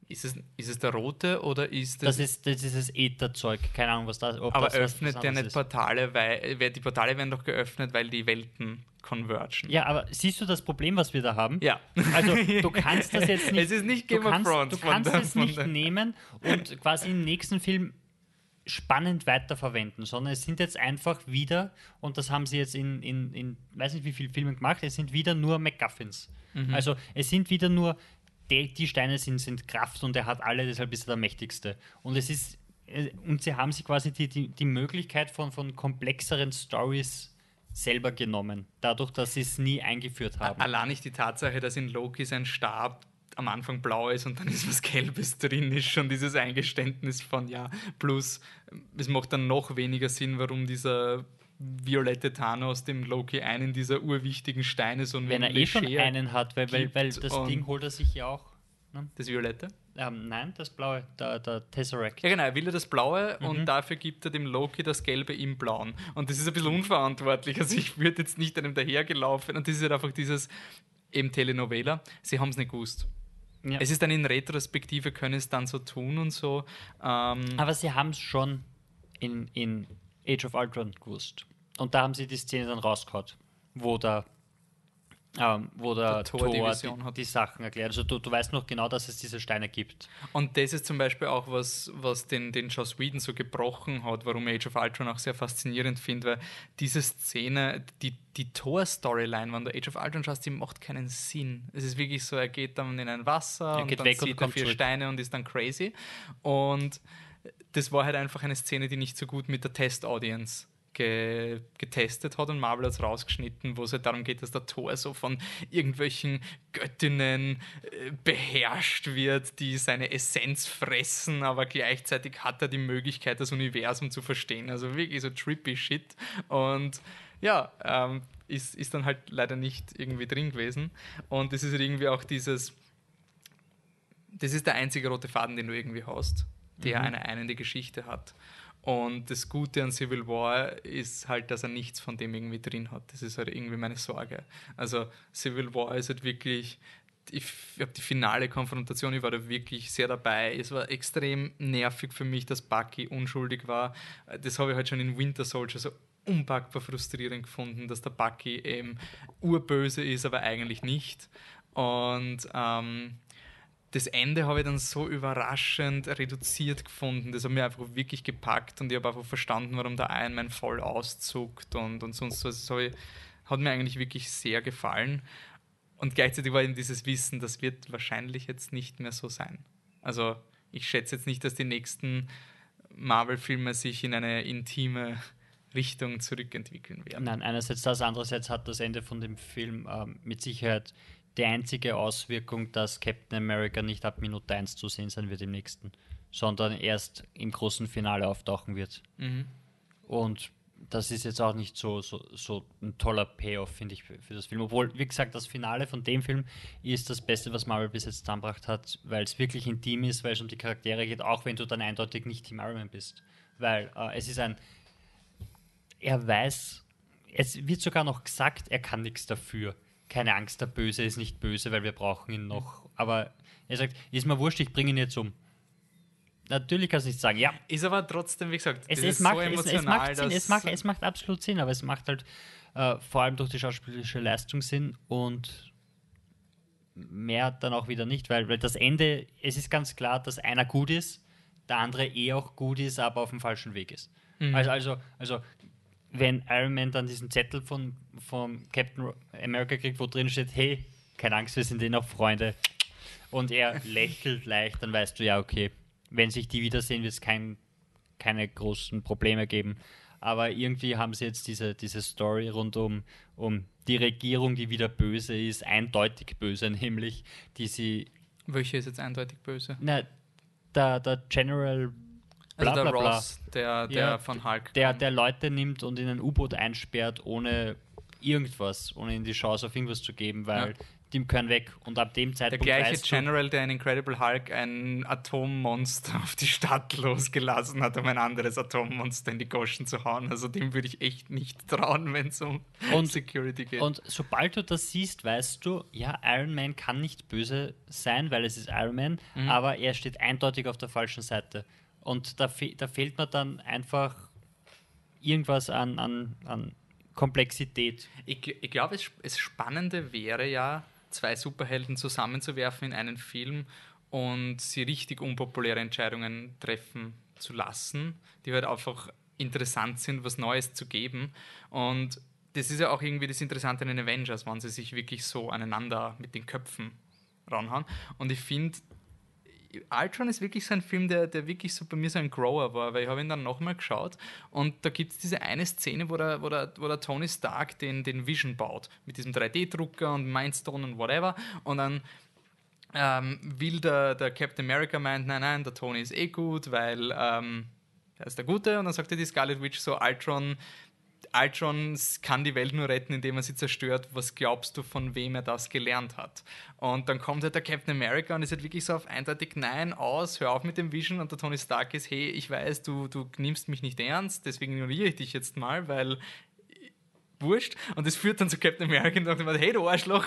Ist es, ist es der rote oder ist das. Das ist, das ist das Ätherzeug, keine Ahnung, was das Aber das öffnet der nicht ist. Portale, weil die Portale werden doch geöffnet, weil die Welten convergen. Ja, aber siehst du das Problem, was wir da haben? Ja. Also du kannst das jetzt nicht. es ist nicht Game kannst, of Thrones. Du kannst es nicht nehmen und quasi im nächsten Film spannend weiterverwenden, sondern es sind jetzt einfach wieder, und das haben sie jetzt in, in, in weiß nicht wie viele Filmen gemacht, es sind wieder nur MacGuffins. Mhm. Also es sind wieder nur die, die Steine sind, sind Kraft und er hat alle, deshalb ist er der mächtigste. Und es ist, äh, und sie haben sich quasi die, die, die Möglichkeit von, von komplexeren Stories selber genommen, dadurch, dass sie es nie eingeführt haben. Allein nicht die Tatsache, dass in Loki sein Stab am Anfang blau ist und dann ist was Gelbes drin, ist schon dieses Eingeständnis von ja, plus es macht dann noch weniger Sinn, warum dieser violette Thanos dem Loki einen dieser urwichtigen Steine, so ein Wenn er eh schon einen hat, weil, weil, weil das Ding holt er sich ja auch. Ne? Das Violette? Ähm, nein, das blaue, der, der Tesseract. Ja, genau, er will ja das Blaue Mhm. und dafür gibt er dem Loki das Gelbe im Blauen. Und das ist ein bisschen unverantwortlich. Also ich würde jetzt nicht einem dahergelaufen. Und das ist halt einfach dieses eben Telenovela. Sie haben es nicht gewusst. Ja. Es ist dann in Retrospektive, können es dann so tun und so. Ähm, Aber sie haben es schon in, in Age of Ultron gewusst. Und da haben sie die Szene dann rausgehauen, wo der, ähm, wo der, Der Thor Thor, die die, die Sachen erklärt. Also du, du weißt noch genau, dass es diese Steine gibt. Und das ist zum Beispiel auch was, was den, den Joss Whedon so gebrochen hat, warum ich Age of Ultron auch sehr faszinierend finde, weil diese Szene, die, die Tor-Storyline, wenn du Age of Ultron schaust, die macht keinen Sinn. Es ist wirklich so, er geht dann in ein Wasser Er und dann weg und sieht er kommt vier zurück. Steine und ist dann crazy. Und das war halt einfach eine Szene, die nicht so gut mit der Test-Audience ge getestet hat und Marvel hat es rausgeschnitten, wo es halt darum geht, dass der Thor so von irgendwelchen Göttinnen äh, beherrscht wird, die seine Essenz fressen, aber gleichzeitig hat er die Möglichkeit, das Universum zu verstehen. Also wirklich so trippy Shit. Und ja, ähm, ist, ist dann halt leider nicht irgendwie drin gewesen. Und es ist halt irgendwie auch dieses, das ist der einzige rote Faden, den du irgendwie hast, der eine einende Geschichte hat. Und das Gute an Civil War ist halt, dass er nichts von dem irgendwie drin hat. Das ist halt irgendwie meine Sorge. Also Civil War ist halt wirklich, ich habe die finale Konfrontation, ich war da wirklich sehr dabei. Es war extrem nervig für mich, dass Bucky unschuldig war. Das habe ich halt schon in Winter Soldier so unpackbar frustrierend gefunden, dass der Bucky eben urböse ist, aber eigentlich nicht. Und ähm, das Ende habe ich dann so überraschend reduziert gefunden. Das hat mir einfach wirklich gepackt und ich habe einfach verstanden, warum der Iron Man voll auszuckt und, und sonst was. Das habe ich, hat mir eigentlich wirklich sehr gefallen. Und gleichzeitig war eben dieses Wissen, das wird wahrscheinlich jetzt nicht mehr so sein. Also ich schätze jetzt nicht, dass die nächsten Marvel-Filme sich in eine intime Richtung zurückentwickeln werden. Nein, einerseits das, andererseits hat das Ende von dem Film ähm, mit Sicherheit die einzige Auswirkung, dass Captain America nicht ab Minute 1 zu sehen sein wird im nächsten, sondern erst im großen Finale auftauchen wird. Mhm. Und das ist jetzt auch nicht so, so, so ein toller Payoff, finde ich, für, für das Film. Obwohl, wie gesagt, das Finale von dem Film ist das Beste, was Marvel bis jetzt zusammengebracht hat, weil es wirklich intim ist, weil es um die Charaktere geht, auch wenn du dann eindeutig nicht Team Iron Man bist. Weil äh, es ist ein. Er weiß, es wird sogar noch gesagt, er kann nichts dafür. Keine Angst, der Böse ist nicht böse, weil wir brauchen ihn noch. Aber er sagt, ist mir wurscht, ich bringe ihn jetzt um. Natürlich kannst du nicht sagen, ja, Ist aber trotzdem, wie gesagt, es, es, ist macht, so es, emotional, es, macht Sinn, es, macht, es macht absolut Sinn, aber es macht halt äh, vor allem durch die schauspielerische Leistung Sinn und mehr dann auch wieder nicht, weil, weil das Ende, es ist ganz klar, dass einer gut ist, der andere eh auch gut ist, aber auf dem falschen Weg ist. Also, also, also, wenn Iron Man dann diesen Zettel von, von Captain America kriegt, wo drin steht, hey, keine Angst, wir sind eh noch Freunde, und er lächelt leicht, dann weißt du ja, okay, wenn sich die wiedersehen, wird es kein, keine großen Probleme geben. Aber irgendwie haben sie jetzt diese, diese Story rund um, um die Regierung, die wieder böse ist, eindeutig böse, nämlich die sie, Welche ist jetzt eindeutig böse? na, der, der General bla, Also der bla, bla, Ross, der, der Ja, von Hulk. der, kam. der Leute nimmt und in ein U-Boot einsperrt, ohne irgendwas, ohne ihnen die Chance auf irgendwas zu geben, weil Ja. die können weg. Und ab dem Der Zeitpunkt gleiche weißt du, General, der in Incredible Hulk ein Atommonster auf die Stadt losgelassen hat, um ein anderes Atommonster in die Goschen zu hauen. Also dem würde ich echt nicht trauen, wenn es um Und- Security geht. Und sobald du das siehst, weißt du, ja, Iron Man kann nicht böse sein, weil es ist Iron Man, Mhm. aber er steht eindeutig auf der falschen Seite. Und da, fe da fehlt mir dann einfach irgendwas an, an, an Komplexität. ich ich glaube, es, es Spannende wäre ja, zwei Superhelden zusammenzuwerfen in einen Film und sie richtig unpopuläre Entscheidungen treffen zu lassen, die halt einfach interessant sind, was Neues zu geben. Und das ist ja auch irgendwie das Interessante an den Avengers, wenn sie sich wirklich so aneinander mit den Köpfen ranhauen. Und ich finde, Ultron ist wirklich so ein Film, der, der wirklich so bei mir so ein Grower war, weil ich habe ihn dann nochmal geschaut und da gibt es diese eine Szene, wo der, wo der, wo der Tony Stark den, den Vision baut, mit diesem 3D-Drucker und Mindstone und whatever und dann ähm, will der, der Captain America meint, nein, nein, der Tony ist eh gut, weil ähm, er ist der Gute und dann sagt er die Scarlet Witch so, Ultron, Ultron kann die Welt nur retten, indem er sie zerstört. Was glaubst du, von wem er das gelernt hat? Und dann kommt halt der Captain America und ist halt wirklich so auf eindeutig Nein aus, hör auf mit dem Vision. Und der Tony Stark ist, hey, ich weiß, du, du nimmst mich nicht ernst, deswegen ignoriere ich dich jetzt mal, weil wurscht. Und das führt dann zu Captain America und sagt, hey du Arschloch,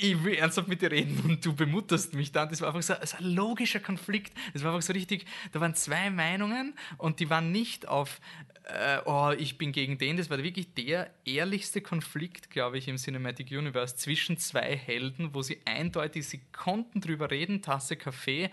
ich will ernsthaft mit dir reden und du bemutterst mich dann. Das war einfach so, so ein logischer Konflikt. Das war einfach so richtig, da waren zwei Meinungen und die waren nicht auf, äh, oh, ich bin gegen den. Das war wirklich der ehrlichste Konflikt, glaube ich, im Cinematic Universe zwischen zwei Helden, wo sie eindeutig, sie konnten drüber reden, Tasse Kaffee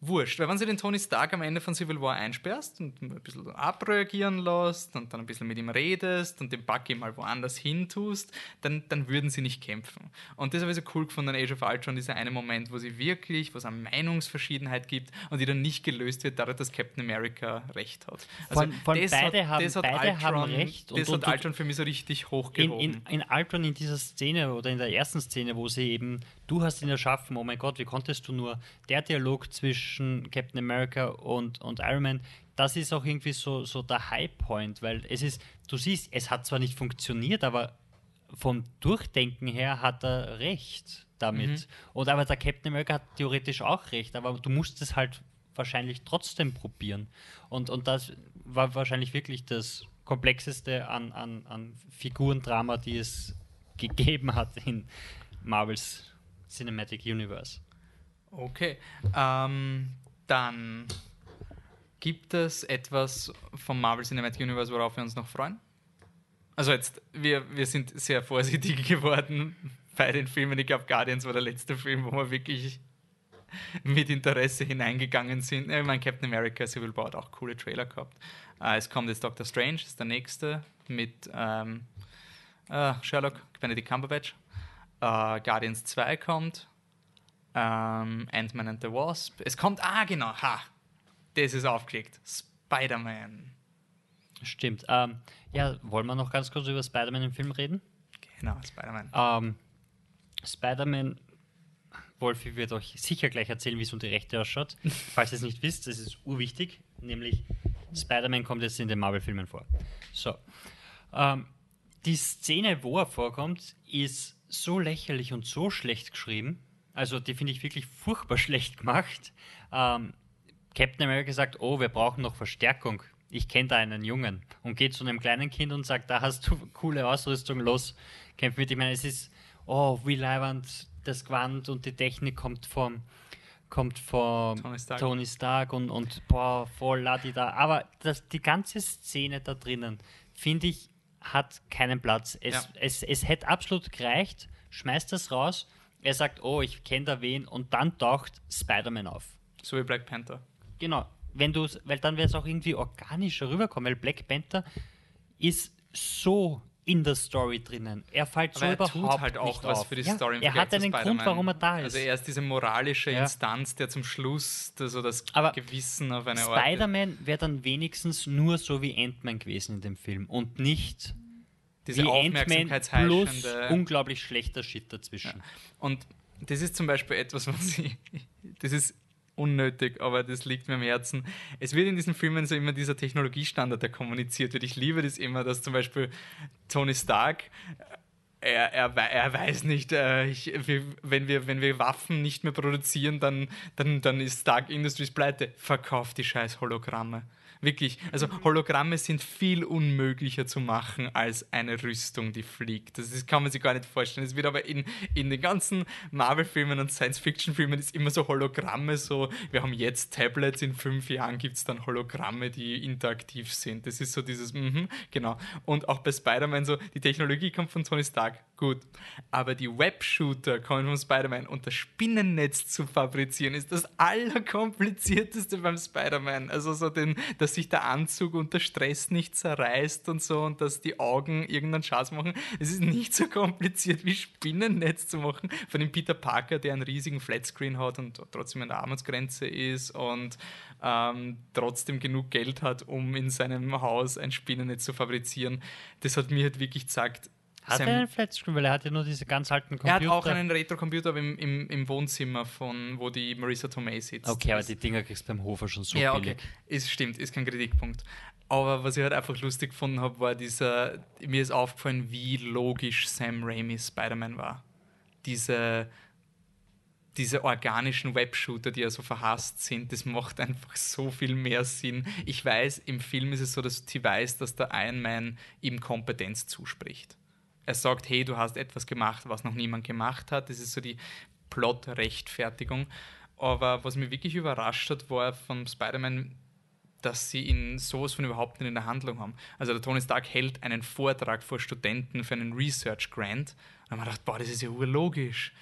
wurscht. Weil wenn du den Tony Stark am Ende von Civil War einsperrst und ein bisschen abreagieren lässt und dann ein bisschen mit ihm redest und den Bucky mal woanders hin tust, dann, dann würden sie nicht kämpfen. Und das habe ich so cool gefunden an Age of Ultron, dieser eine Moment, wo sie wirklich, wo es eine Meinungsverschiedenheit gibt und die dann nicht gelöst wird, dadurch, dass Captain America recht hat. Also von, von das beide hat, haben, das hat beide Ultron, haben recht. Und, das und, hat Ultron für mich so richtig hochgehoben. In, in, in Ultron, in dieser Szene oder in der ersten Szene, wo sie eben, du hast ihn erschaffen, oh mein Gott, wie konntest du nur, der Dialog zwischen zwischen Captain America und, und Iron Man, das ist auch irgendwie so, so der High-Point, weil es ist, du siehst, es hat zwar nicht funktioniert, aber vom Durchdenken her hat er recht damit. Mhm. Und aber der Captain America hat theoretisch auch recht, aber du musst es halt wahrscheinlich trotzdem probieren. Und, und das war wahrscheinlich wirklich das komplexeste an, an, an Figurendrama, die es gegeben hat in Marvels Cinematic Universe. Okay. Ähm, dann gibt es etwas vom Marvel Cinematic Universe, worauf wir uns noch freuen? Also jetzt, wir, wir sind sehr vorsichtig geworden bei den Filmen. Ich glaube, Guardians war der letzte Film, wo wir wirklich mit Interesse hineingegangen sind. Ich meine, Captain America Civil War hat auch coole Trailer gehabt. Äh, es kommt jetzt Doctor Strange, ist der nächste mit ähm, äh, Sherlock, Benedict Cumberbatch. Äh, Guardians 2 kommt ähm, Ant-Man and the Wasp. Es kommt, ah genau, ha, das ist aufgelegt. Spider-Man. Stimmt. Ähm, ja, wollen wir noch ganz kurz über Spider-Man im Film reden? Genau, Spider-Man. Ähm, Spider-Man, Wolfi wird euch sicher gleich erzählen, wie es um die Rechte ausschaut. Falls ihr es nicht wisst, das ist urwichtig, nämlich Spider-Man kommt jetzt in den Marvel-Filmen vor. So. Ähm, die Szene, wo er vorkommt, ist so lächerlich und so schlecht geschrieben, also die finde ich wirklich furchtbar schlecht gemacht. Ähm, Captain America sagt, oh, wir brauchen noch Verstärkung. Ich kenne da einen Jungen und geht zu einem kleinen Kind und sagt, da hast du coole Ausrüstung, los, kämpf mit. Ich meine, es ist, oh, wie leibend das Gewand und die Technik kommt vom, kommt vom Tony Stark, Tony Stark und, und boah, voll da. Aber das, die ganze Szene da drinnen, finde ich, hat keinen Platz. Es, ja. es, es hätte absolut gereicht, schmeißt das raus er sagt, oh, ich kenne da wen und dann taucht Spider-Man auf. So wie Black Panther. Genau. Wenn du weil dann wäre es auch irgendwie organischer rüberkommen, weil Black Panther ist so in der Story drinnen. Er fällt so er überhaupt tut halt auch was auf. für die ja, Story. er hat einen Grund, warum er da ist. Also er ist diese moralische ja. Instanz, der zum Schluss das, so das Aber Gewissen auf eine Art. Spider-Man wäre dann wenigstens nur so wie Ant-Man gewesen in dem Film und nicht diese wie Aufmerksamkeitsheischende. unglaublich schlechter Shit dazwischen. Ja. Und das ist zum Beispiel etwas, was ich, das ist unnötig, aber das liegt mir am Herzen. Es wird in diesen Filmen so immer dieser Technologiestandard, der kommuniziert wird. Ich liebe das immer, dass zum Beispiel Tony Stark er, er, er weiß nicht, äh, ich, wir, wenn, wir, wenn wir Waffen nicht mehr produzieren, dann, dann, dann ist Stark Industries pleite. Verkauft die scheiß Hologramme. Wirklich. Also Hologramme sind viel unmöglicher zu machen als eine Rüstung, die fliegt. Das ist, kann man sich gar nicht vorstellen. Es wird aber in, in den ganzen Marvel-Filmen und Science-Fiction-Filmen ist immer so Hologramme, so wir haben jetzt Tablets, in fünf Jahren gibt es dann Hologramme, die interaktiv sind. Das ist so dieses, mm genau. Und auch bei Spider-Man so, die Technologie kommt von Tony Stark, gut. Aber die Web-Shooter kommen von Spider-Man und das Spinnennetz zu fabrizieren ist das allerkomplizierteste beim Spider-Man. Also so den, das sich der Anzug unter Stress nicht zerreißt und so und dass die Augen irgendeinen Schatz machen. Es ist nicht so kompliziert wie Spinnennetz zu machen von dem Peter Parker, der einen riesigen Flatscreen hat und trotzdem an der Armutsgrenze ist und ähm, trotzdem genug Geld hat, um in seinem Haus ein Spinnennetz zu fabrizieren. Das hat mir halt wirklich gesagt, Hat Sam- er einen Flatscreen? Weil er hat ja nur diese ganz alten Computer. Er hat auch einen Retro-Computer im, im, im Wohnzimmer, von, wo die Marissa Tomei sitzt. Okay, aber die Dinger kriegst du beim Hofer schon so ja, billig. okay. Ist, stimmt, ist kein Kritikpunkt. Aber was ich halt einfach lustig gefunden habe, war dieser, mir ist aufgefallen, wie logisch Sam Raimis Spider-Man war. Diese, diese organischen Webshooter, die ja so verhasst sind, das macht einfach so viel mehr Sinn. Ich weiß, im Film ist es so, dass sie weiß, dass der Iron Man ihm Kompetenz zuspricht. Er sagt, hey, du hast etwas gemacht, was noch niemand gemacht hat. Das ist so die Plot-Rechtfertigung. Aber was mich wirklich überrascht hat, war von Spider-Man, dass sie ihn sowas von überhaupt nicht in der Handlung haben. Also der Tony Stark hält einen Vortrag vor Studenten für einen Research Grant. Und wir gedacht, boah, das ist ja urlogisch.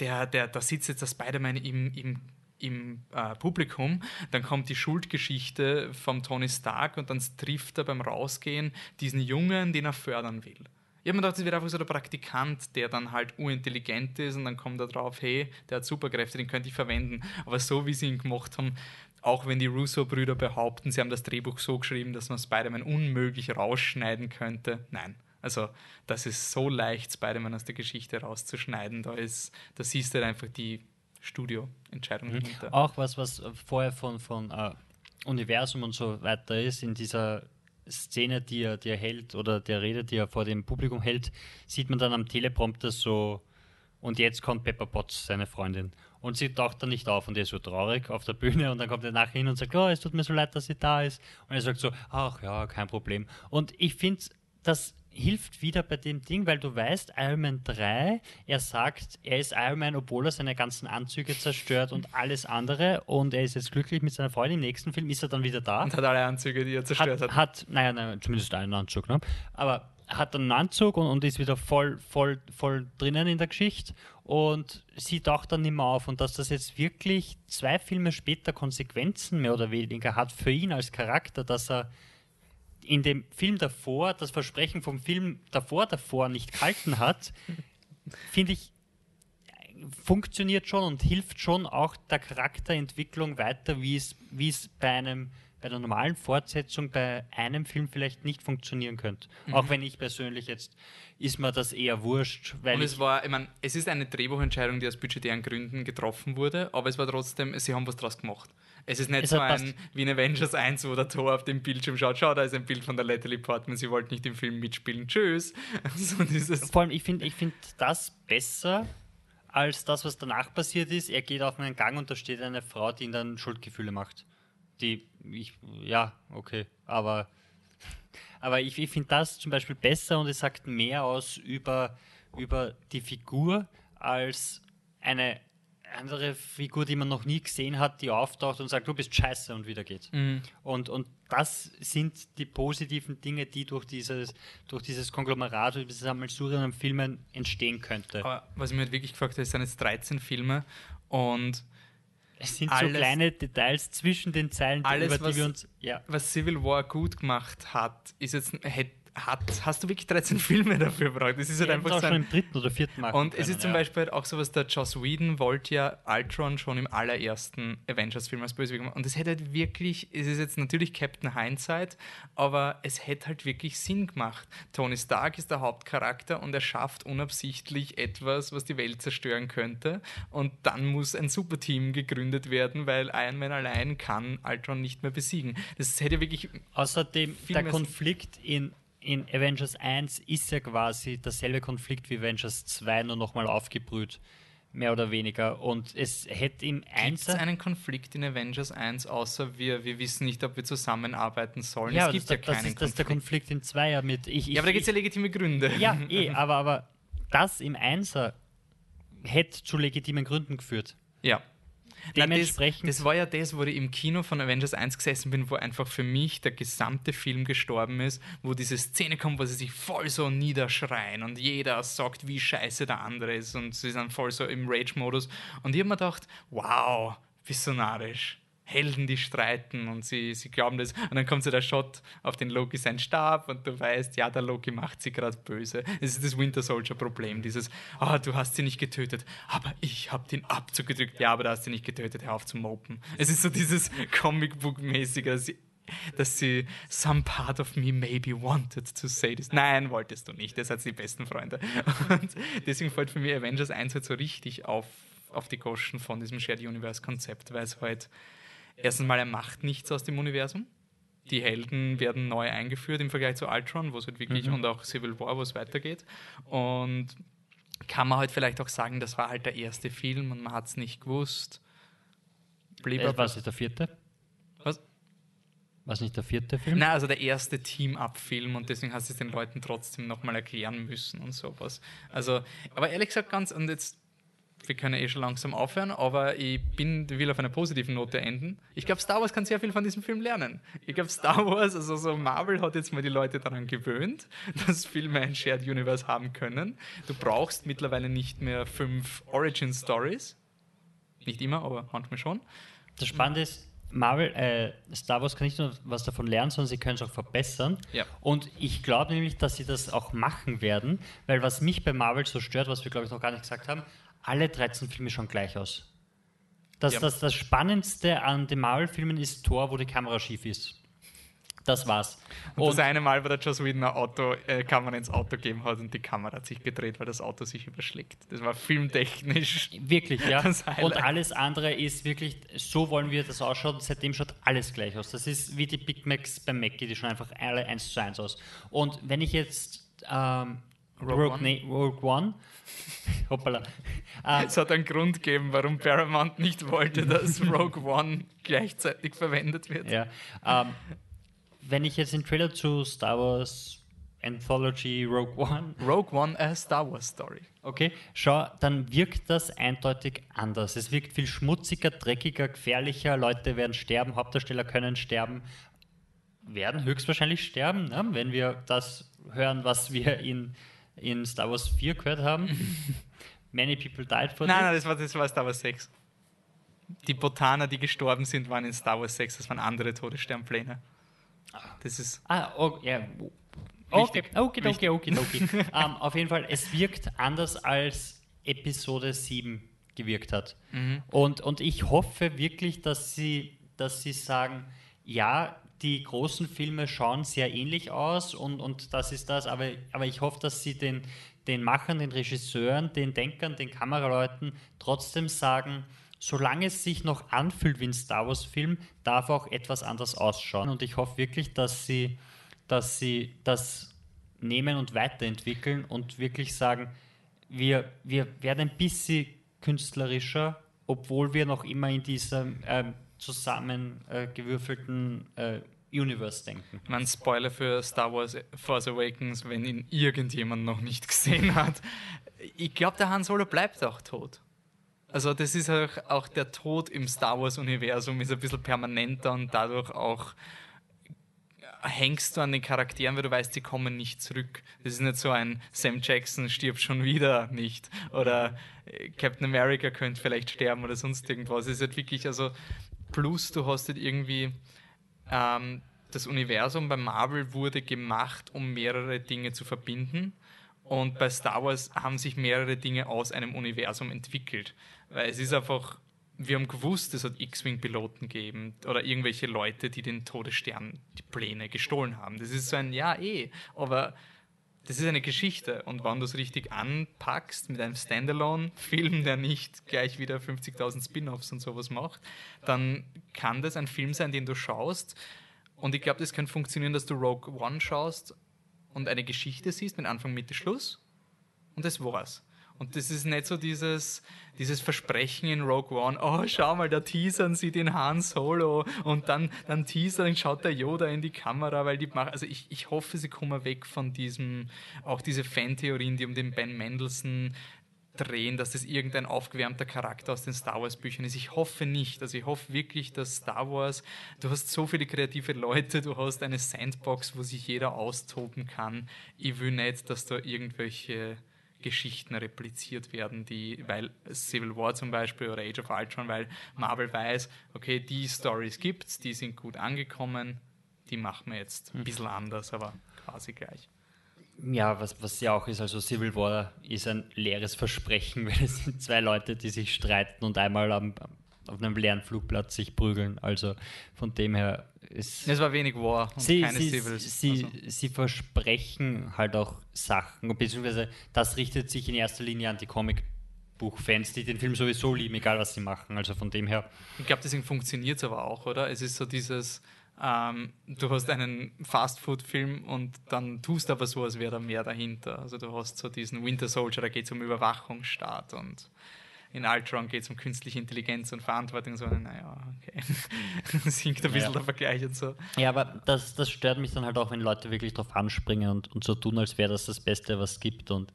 Der, der, da sitzt jetzt der Spider-Man im, im, im äh, Publikum, dann kommt die Schuldgeschichte vom Tony Stark und dann trifft er beim Rausgehen diesen Jungen, den er fördern will. Ich habe mir gedacht, das wird einfach so der Praktikant, der dann halt unintelligent ist und dann kommt er drauf, hey, der hat Superkräfte, den könnte ich verwenden. Aber so wie sie ihn gemacht haben, auch wenn die Russo-Brüder behaupten, sie haben das Drehbuch so geschrieben, dass man Spider-Man unmöglich rausschneiden könnte, nein. Also, das ist so leicht, Spider-Man aus der Geschichte rauszuschneiden. Da, ist, da siehst du halt einfach die Studio-Entscheidung dahinter. Auch was, was vorher von, von äh, Universum und so weiter ist, in dieser Szene, die er, die er hält oder der Rede, die er vor dem Publikum hält, sieht man dann am Teleprompter so, und jetzt kommt Pepper Potts, seine Freundin. Und sie taucht dann nicht auf und er ist so traurig auf der Bühne und dann kommt er nachher hin und sagt, oh, es tut mir so leid, dass sie da ist. Und er sagt so, ach ja, kein Problem. Und ich finde, das hilft wieder bei dem Ding, weil du weißt, Iron Man 3, er sagt, er ist Iron Man, obwohl er seine ganzen Anzüge zerstört und alles andere und er ist jetzt glücklich mit seiner Freundin. Im nächsten Film ist er dann wieder da. Und hat alle Anzüge, die er zerstört Hat, hat. hat naja, naja, zumindest einen Anzug, ne? aber hat dann einen Anzug und, und ist wieder voll, voll, voll drinnen in der Geschichte und sie taucht dann nicht mehr auf und dass das jetzt wirklich zwei Filme später Konsequenzen mehr oder weniger hat für ihn als Charakter, dass er in dem Film davor das Versprechen vom Film davor davor nicht gehalten hat, finde ich, funktioniert schon und hilft schon auch der Charakterentwicklung weiter, wie es, wie es bei einem bei der normalen Fortsetzung bei einem Film vielleicht nicht funktionieren könnte. Mhm. Auch wenn ich persönlich jetzt ist mir das eher wurscht, weil Und es war, ich meine, es ist eine Drehbuchentscheidung, die aus budgetären Gründen getroffen wurde, aber es war trotzdem, sie haben was draus gemacht. Es ist nicht Es so ein wie in Avengers 1, wo der Thor auf dem Bildschirm schaut, schau, da ist ein Bild von der Natalie Portman, sie wollte nicht im Film mitspielen, tschüss. So vor allem ich finde ich find das besser als das, was danach passiert ist. Er geht auf einen Gang und da steht eine Frau, die ihm dann Schuldgefühle macht. Die, ich, ja, okay, aber, aber ich, ich finde das zum Beispiel besser und es sagt mehr aus über, über die Figur als eine andere Figur, die man noch nie gesehen hat, die auftaucht und sagt, du bist scheiße und wieder geht. Und, und das sind die positiven Dinge, die durch dieses, durch dieses Konglomerat, durch dieses Sammelsurium an Filmen entstehen könnte. aber was ich mir halt wirklich gefragt habe, es sind jetzt 13 Filme und Es sind alles- so kleine Details zwischen den Zeilen, Alles, über was- die wir uns. Ja. was Civil War gut gemacht hat, ist jetzt, hätt, hat, hast du wirklich 13 Filme dafür gebraucht? Das ist halt es einfach auch so schon im dritten oder vierten machen Und es können, ist zum ja. Beispiel halt auch sowas, der Joss Whedon wollte ja Ultron schon im allerersten Avengers-Film als Bösewicht machen. Und es hätte halt wirklich, es ist jetzt natürlich Captain Hindsight, aber es hätte halt wirklich Sinn gemacht. Tony Stark ist der Hauptcharakter und er schafft unabsichtlich etwas, was die Welt zerstören könnte. Und dann muss ein Superteam gegründet werden, weil Iron Man allein kann Ultron nicht mehr besiegen. Das hätte wirklich Außerdem, der Konflikt in, in Avengers 1 ist ja quasi derselbe Konflikt wie Avengers 2, nur nochmal aufgebrüht. Mehr oder weniger. Und es hätte im Gibt es 1 einen Konflikt in Avengers 1, außer wir, wir wissen nicht, ob wir zusammenarbeiten sollen? Ja, es gibt das, ja das, keinen ist, das ist der Konflikt. Konflikt in Zweier mit. Ich, ich, Ja, aber da gibt es ja legitime Gründe. ja, eh, aber, aber das im Einser hätte zu legitimen Gründen geführt. Ja. Na, Dementsprechend- Das, das war ja das, wo ich im Kino von Avengers 1 gesessen bin, wo einfach für mich der gesamte Film gestorben ist, wo diese Szene kommt, wo sie sich voll so niederschreien und jeder sagt, wie scheiße der andere ist und sie sind voll so im Rage-Modus. Und ich habe mir gedacht, wow, visionarisch. Helden, die streiten und sie, sie glauben das. Und dann kommt so der Shot auf den Loki seinen Stab und du weißt, ja, der Loki macht sie gerade böse. Das ist das Winter Soldier-Problem. Dieses, ah, du hast sie nicht getötet, aber ich habe den Abzug gedrückt. Ja, aber du hast sie nicht getötet, hör auf zu mopen. Es ist so dieses Comicbook-mäßige, dass sie dass sie some part of me maybe wanted to say this. Nein, wolltest du nicht. Ihr seid die besten Freunde. Und deswegen fällt für mich Avengers 1 halt so richtig auf, auf die Goschen von diesem Shared Universe Konzept, weil es halt erstens mal er macht nichts aus dem Universum. Die Helden werden neu eingeführt im Vergleich zu Ultron, wo es halt wirklich, mhm. und auch Civil War, wo es weitergeht. Und kann man halt vielleicht auch sagen, das war halt der erste Film und man hat es nicht gewusst. Blieb äh, was ist der vierte? Was? Was nicht der vierte Film? Nein, also der erste Team-Up-Film und deswegen hast du es den Leuten trotzdem nochmal erklären müssen und sowas. Also, aber ehrlich gesagt, ganz, und jetzt wir können eh schon langsam aufhören, aber ich bin, will auf einer positiven Note enden. Ich glaube, Star Wars kann sehr viel von diesem Film lernen. Ich glaube, Star Wars, also so Marvel hat jetzt mal die Leute daran gewöhnt, dass Filme ein Shared Universe haben können. Du brauchst mittlerweile nicht mehr fünf Origin Stories. Nicht immer, aber manchmal schon. Das Spannende ist, Marvel, äh, Star Wars kann nicht nur was davon lernen, sondern sie können es auch verbessern. Ja. Und ich glaube nämlich, dass sie das auch machen werden, weil was mich bei Marvel so stört, was wir glaube ich noch gar nicht gesagt haben, alle 13 Filme schauen gleich aus. Das, ja. das, das Spannendste an den Marvel-Filmen ist Thor, wo die Kamera schief ist. Das war's. Und, und das eine Mal, wo der Joss Whedon ein Auto, äh, Kamera ins Auto gegeben hat und die Kamera hat sich gedreht, weil das Auto sich überschlägt. Das war filmtechnisch. Wirklich, ja. Und alles andere ist wirklich, so wollen wir das ausschauen. Seitdem schaut alles gleich aus. Das ist wie die Big Macs beim Mackie, die schauen einfach alle eins zu eins aus. Und wenn ich jetzt ähm, Rogue, Rogue, One. Nee, Rogue One. Hoppala. Uh, es hat einen Grund gegeben, warum Paramount nicht wollte, dass Rogue One gleichzeitig verwendet wird. Ja. Ähm, wenn ich jetzt den Trailer zu Star Wars Anthology Rogue One. Rogue One, a Star Wars Story. Okay, schau, dann wirkt das eindeutig anders. Es wirkt viel schmutziger, dreckiger, gefährlicher. Leute werden sterben, Hauptdarsteller können sterben, werden höchstwahrscheinlich sterben, ne? wenn wir das hören, was wir in in Star Wars 4 gehört haben. Many people died for Nein, nein, das war, das war Star Wars 6. Die Botaner, die gestorben sind, waren in Star Wars 6. Das waren andere Todessternpläne. Das ist. Ah, oh, ja. Okay, okay, okay, okay, okay. um, auf jeden Fall, es wirkt anders als Episode 7 gewirkt hat. Mhm. Und, und ich hoffe wirklich, dass sie, dass sie sagen, ja, die großen Filme schauen sehr ähnlich aus und, und das ist das, aber, aber ich hoffe, dass sie den, den Machern, den Regisseuren, den Denkern, den Kameraleuten trotzdem sagen, solange es sich noch anfühlt wie ein Star Wars-Film, darf auch etwas anders ausschauen. Und ich hoffe wirklich, dass sie, dass sie das nehmen und weiterentwickeln und wirklich sagen, wir, wir werden ein bisschen künstlerischer, obwohl wir noch immer in diesem ähm, zusammengewürfelten äh, Universe denken. Man Spoiler für Star Wars Force Awakens, wenn ihn irgendjemand noch nicht gesehen hat. Ich glaube, der Han Solo bleibt auch tot. Also das ist auch, auch der Tod im Star Wars-Universum ist ein bisschen permanenter und dadurch auch hängst du an den Charakteren, weil du weißt, sie kommen nicht zurück. Das ist nicht so ein Sam Jackson stirbt schon wieder nicht oder Captain America könnte vielleicht sterben oder sonst irgendwas. Es ist halt wirklich, also Plus, du hast halt irgendwie ähm, das Universum bei Marvel wurde gemacht, um mehrere Dinge zu verbinden. Und bei Star Wars haben sich mehrere Dinge aus einem Universum entwickelt. Weil es ist einfach, wir haben gewusst, es hat X-Wing-Piloten gegeben oder irgendwelche Leute, die den Todesstern, die Pläne gestohlen haben. Das ist so ein, ja, eh, aber das ist eine Geschichte. Und wenn du es richtig anpackst mit einem Standalone-Film, der nicht gleich wieder 50.000 Spin-offs und sowas macht, dann kann das ein Film sein, den du schaust. Und ich glaube, das kann funktionieren, dass du Rogue One schaust und eine Geschichte siehst mit Anfang, Mitte, Schluss. Und das war's. Und das ist nicht so dieses, dieses Versprechen in Rogue One, oh, schau mal, da teasern sie den Han Solo und dann, dann teasern, schaut der Yoda in die Kamera, weil die machen, also ich, ich hoffe, sie kommen weg von diesem, auch diese Fantheorien, die um den Ben Mendelssohn drehen, dass das irgendein aufgewärmter Charakter aus den Star Wars Büchern ist. Ich hoffe nicht. Also ich hoffe wirklich, dass Star Wars, du hast so viele kreative Leute, du hast eine Sandbox, wo sich jeder austoben kann. Ich will nicht, dass da irgendwelche Geschichten repliziert werden, die, weil Civil War zum Beispiel oder Age of Ultron, weil Marvel weiß, okay, die Stories gibt's, die sind gut angekommen, die machen wir jetzt ein hm. bisschen anders, aber quasi gleich. Ja, was, was ja auch ist, also Civil War ist ein leeres Versprechen, weil es sind zwei Leute, die sich streiten und einmal am, auf einem leeren Flugplatz sich prügeln. Also von dem her ist. Es war wenig War und sie, keine sie, Civils. Sie, also. sie versprechen halt auch Sachen, beziehungsweise das richtet sich in erster Linie an die Comic- Buchfans, die den Film sowieso lieben, egal was sie machen. Also von dem her. Ich glaube, deswegen funktioniert es aber auch, oder? Es ist so dieses, ähm, du hast einen Fastfood-Film und dann tust du aber so, als wäre da mehr dahinter. Also du hast so diesen Winter Soldier, da geht es um Überwachungsstaat und in Ultron geht es um künstliche Intelligenz und Verantwortung. So, naja, okay. Sinkt ein bisschen ja. der Vergleich und so. Ja, aber das, das stört mich dann halt auch, wenn Leute wirklich drauf anspringen und, und so tun, als wäre das das Beste, was es gibt. Und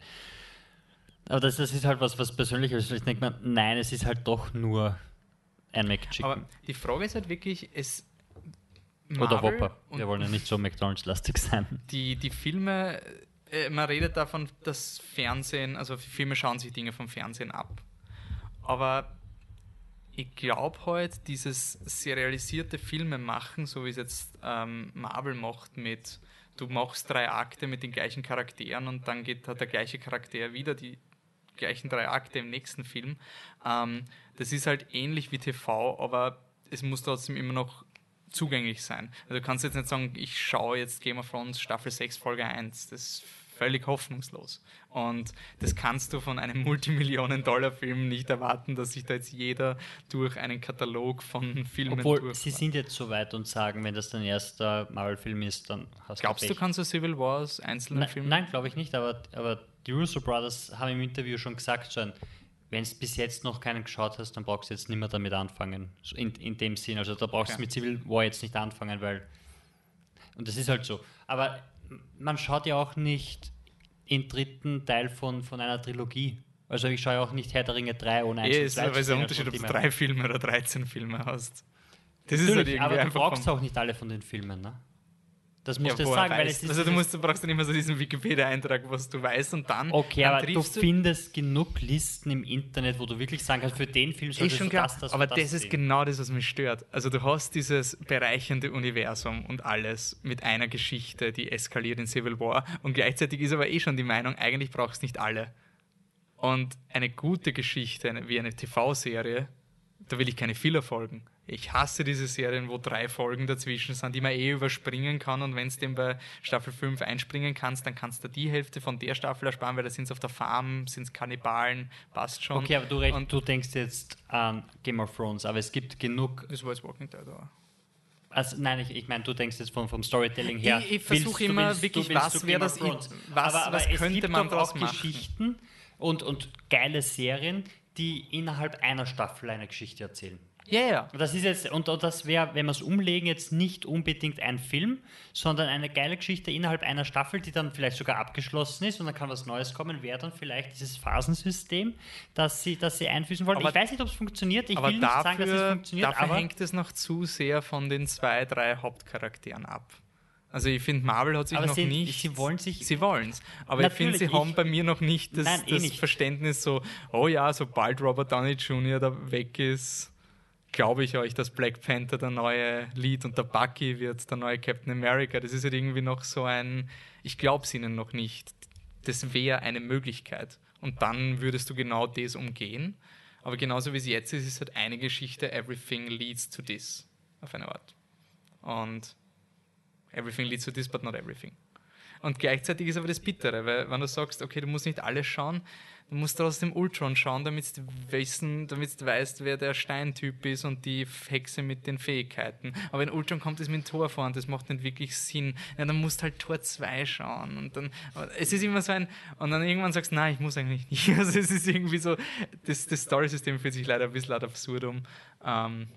aber das, das ist halt was, was Persönliches. Ich denke mir, nein, es ist halt doch nur ein McChicken. Aber die Frage ist halt wirklich, es. Marvel Oder Whopper. Wir wollen ja nicht so McDonalds-lastig sein. Die, die Filme, äh, man redet davon, dass Fernsehen, also Filme schauen sich Dinge vom Fernsehen ab. Aber ich glaube halt, dieses serialisierte Filme machen, so wie es jetzt ähm, Marvel macht mit, du machst drei Akte mit den gleichen Charakteren und dann geht hat der gleiche Charakter wieder die gleichen drei Akte im nächsten Film. Ähm, das ist halt ähnlich wie TV, aber es muss trotzdem immer noch zugänglich sein. Also du kannst jetzt nicht sagen, ich schaue jetzt Game of Thrones Staffel 6 Folge 1. Das völlig hoffnungslos. Und das kannst du von einem Multimillionen-Dollar-Film nicht erwarten, dass sich da jetzt jeder durch einen Katalog von Filmen Obwohl, sie sind jetzt so weit und sagen, wenn das dein erster Marvel-Film ist, dann hast Glaubst du Glaubst du, kannst du Civil Wars einzelnen Filme? Nein, glaube ich nicht, aber, aber die Russo Brothers haben im Interview schon gesagt, schon, wenn es bis jetzt noch keinen geschaut hast, dann brauchst du jetzt nicht mehr damit anfangen. In, in dem Sinn. Also da brauchst du okay. mit Civil War jetzt nicht anfangen, weil. Und das ist halt so. Aber man schaut ja auch nicht im dritten Teil von, von einer Trilogie. Also ich schaue auch nicht Herr der Ringe 3 ohne eins. Ja, ist aber ein Unterschied, ob du drei Filme oder 13 Filme hast. Das Natürlich, ist halt irgendwie aber du brauchst auch nicht alle von den Filmen, ne? Das musst ja, du sagen, weil es ist Also du, musst, du brauchst dann immer so diesen Wikipedia-Eintrag, was du weißt und dann Okay, dann aber du findest genug Listen im Internet, wo du wirklich sagen kannst, für den Film solltest schon du klar, das, das Aber das, das ist genau das, was mich stört. Also du hast dieses bereichernde Universum und alles mit einer Geschichte, die eskaliert in Civil War und gleichzeitig ist aber eh schon die Meinung, eigentlich brauchst du nicht alle. Und eine gute Geschichte, wie eine TV-Serie, da will ich keine Filler folgen ich hasse diese Serien, wo drei Folgen dazwischen sind, die man eh überspringen kann. Und wenn es dem bei Staffel 5 einspringen kannst, dann kannst du die Hälfte von der Staffel ersparen, weil da sind es auf der Farm, sind es Kannibalen, passt schon. Okay, aber du, recht, und du denkst jetzt an Game of Thrones, aber es gibt genug. Das war jetzt Walking Dead, oder? Also, nein, ich, ich meine, du denkst jetzt vom, vom Storytelling her. Ich, ich versuche immer willst, wirklich, willst, was wäre das, was, aber, aber was könnte man daraus machen? Geschichten und, und geile Serien, die innerhalb einer Staffel eine Geschichte erzählen. Ja, ja. Das ist jetzt, und das wäre, wenn wir es umlegen, jetzt nicht unbedingt ein Film, sondern eine geile Geschichte innerhalb einer Staffel, die dann vielleicht sogar abgeschlossen ist und dann kann was Neues kommen, wäre dann vielleicht dieses Phasensystem, das sie, das sie einfüßen wollen. Aber, ich weiß nicht, ob es funktioniert. Ich will nicht dafür, sagen, dass es funktioniert. Dafür aber hängt es noch zu sehr von den zwei, drei Hauptcharakteren ab. Also ich finde, Marvel hat sich aber noch sie, nicht. Sie wollen sich. Sie wollen es. Aber ich finde, sie ich, haben bei mir noch nicht das, nein, eh das nicht. Verständnis so, oh ja, sobald Robert Downey Jr. da weg ist, glaube ich euch, dass Black Panther der neue Lead und der Bucky wird der neue Captain America. Das ist halt irgendwie noch so ein, ich glaube es ihnen noch nicht. Das wäre eine Möglichkeit. Und dann würdest du genau das umgehen. Aber genauso wie es jetzt ist, ist halt eine Geschichte, everything leads to this, auf eine Art. Und everything leads to this, but not everything. Und gleichzeitig ist aber das Bittere, weil wenn du sagst, okay, du musst nicht alles schauen, Du musst trotzdem Ultron schauen, damit du, wissen, damit du weißt, wer der Steintyp ist und die Hexe mit den Fähigkeiten. Aber wenn Ultron kommt, ist mit dem Tor vor und das macht nicht wirklich Sinn. Ja, dann musst du halt Tor 2 schauen. Und dann, es ist immer so ein, und dann irgendwann sagst du, nein, ich muss eigentlich nicht. Also es ist irgendwie so, das, das Story-System fühlt sich leider ein bisschen ad absurdum. Ähm,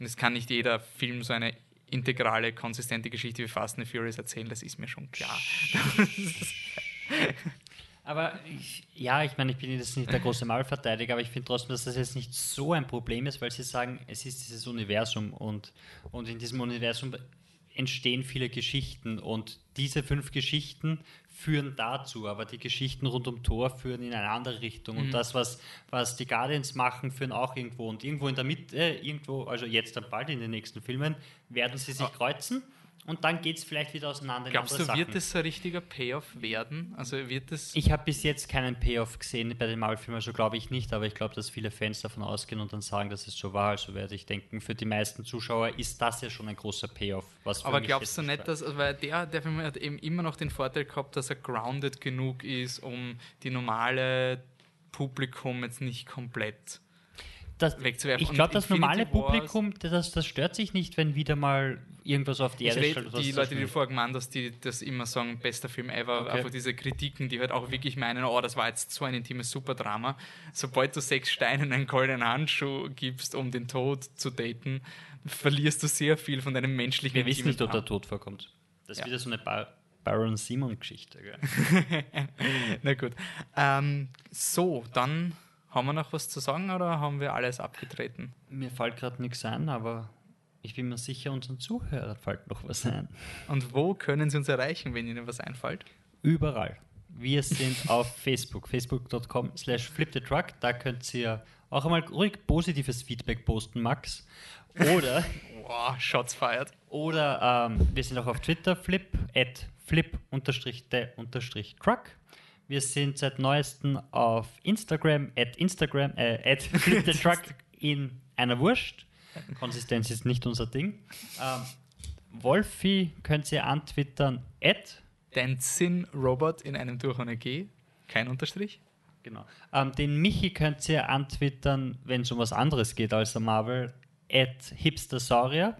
es kann nicht jeder Film so eine integrale, konsistente Geschichte wie Fast and Furious erzählen, das ist mir schon klar. Aber ich, ja, ich meine, ich bin jetzt nicht der große Malverteidiger, aber ich finde trotzdem, dass das jetzt nicht so ein Problem ist, weil sie sagen, es ist dieses Universum und, und in diesem Universum entstehen viele Geschichten und diese fünf Geschichten führen dazu, aber die Geschichten rund um Thor führen in eine andere Richtung. Mhm. Und das, was, was die Guardians machen, führen auch irgendwo. Und irgendwo in der Mitte, irgendwo, also jetzt dann bald in den nächsten Filmen, werden sie sich kreuzen und dann geht es vielleicht wieder auseinander. in Glaubst du, wird Sachen. das so ein richtiger Payoff werden? Also wird das. Ich habe bis jetzt keinen Payoff gesehen bei den Marvel-Filmen, also glaube ich nicht, aber ich glaube, dass viele Fans davon ausgehen und dann sagen, dass es so war. Also werde ich denken, für die meisten Zuschauer ist das ja schon ein großer Payoff. Aber glaubst du nicht, dass, also weil der, der Film hat eben immer noch den Vorteil gehabt, dass er grounded genug ist, um die normale Publikum jetzt nicht komplett das, wegzuwerfen. Ich glaube, das normale Publikum, das, das stört sich nicht, wenn wieder mal irgendwas auf die Ich Erde rede, stellt. die Leute, die du vorher gemeint hast, die das immer sagen, bester Film ever, Okay. einfach diese Kritiken, die halt auch wirklich meinen, oh, das war jetzt so ein intimes Superdrama. Sobald du sechs Steine und einen goldenen Handschuh gibst, um den Tod zu daten, verlierst du sehr viel von deinem menschlichen Wir wissen nicht, ob der. Tod vorkommt. Das ist Ja. wieder so eine Bar Baron Simon-Geschichte. Na gut. Ähm, so, dann haben wir noch was zu sagen oder haben wir alles abgetreten? Mir fällt gerade nichts ein, aber ich bin mir sicher, unseren Zuhörern fällt noch was ein. Und wo können sie uns erreichen, wenn ihnen was einfällt? Überall. Wir sind auf Facebook, facebook.com slash flipthetruck. Da könnt ihr auch einmal ruhig positives Feedback posten, Max. Oder, Wow, Shots fired. oder ähm, wir sind auch auf Twitter, flip, at flip Wir sind seit neuestem auf Instagram, at Instagram, äh, at flip the truck in einer Wurst. Konsistenz ist nicht unser Ding. Ähm, Wolfi könnt ihr antwittern, at Dein Zinn-Robot in einem durch ohne G. Kein Unterstrich. Genau. Ähm, den Michi könnt ihr antwittern, wenn es um was anderes geht als der Marvel, at hipstersaurier.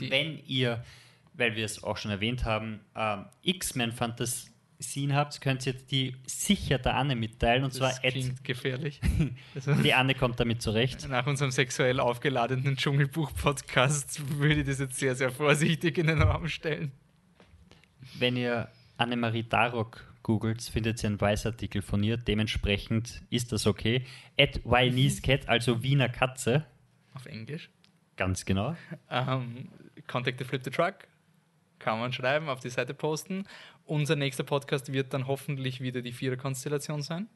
Die- Wenn ihr, weil wir es auch schon erwähnt haben, ähm, X-Men-Fantasien habt, könnt ihr die sicher der Anne mitteilen. Und Das zwar klingt gefährlich. Also, die Anne kommt damit zurecht. nach unserem sexuell aufgeladenen Dschungelbuch-Podcast würde ich das jetzt sehr, sehr vorsichtig in den Raum stellen. Wenn ihr Annemarie Darrock googelt, findet ihr einen Weißartikel von ihr. Dementsprechend ist das okay. At Cat, also Wiener Katze. Auf Englisch. Ganz genau. Ähm, Contact the Flip the Truck. Kann man schreiben, auf die Seite posten. Unser nächster Podcast wird dann hoffentlich wieder die Vierer-Konstellation sein.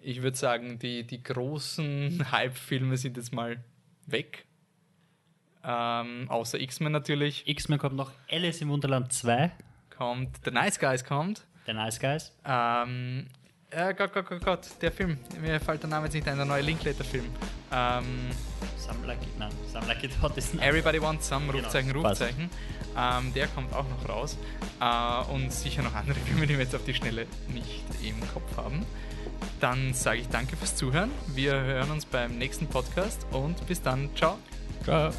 Ich würde sagen, die, die großen Hype-Filme sind jetzt mal weg. Ähm, außer X-Men natürlich. X-Men kommt noch, Alice im Wunderland 2, Kommt, The Nice Guys kommt. The Nice Guys. Ähm, äh, Gott, Gott, Gott, Gott, der Film. Mir fällt der Name jetzt nicht ein, der neue Linklater-Film. Ähm, Some Like It, nein, Some Like It Hot ist Everybody Wants Some, Genau, Rufzeichen, passt. Rufzeichen. Ähm, der kommt auch noch raus. Äh, und sicher noch andere Filme, die wir jetzt auf die Schnelle nicht im Kopf haben. Dann sage ich danke fürs Zuhören. Wir hören uns beim nächsten Podcast und bis dann. Ciao. Ciao.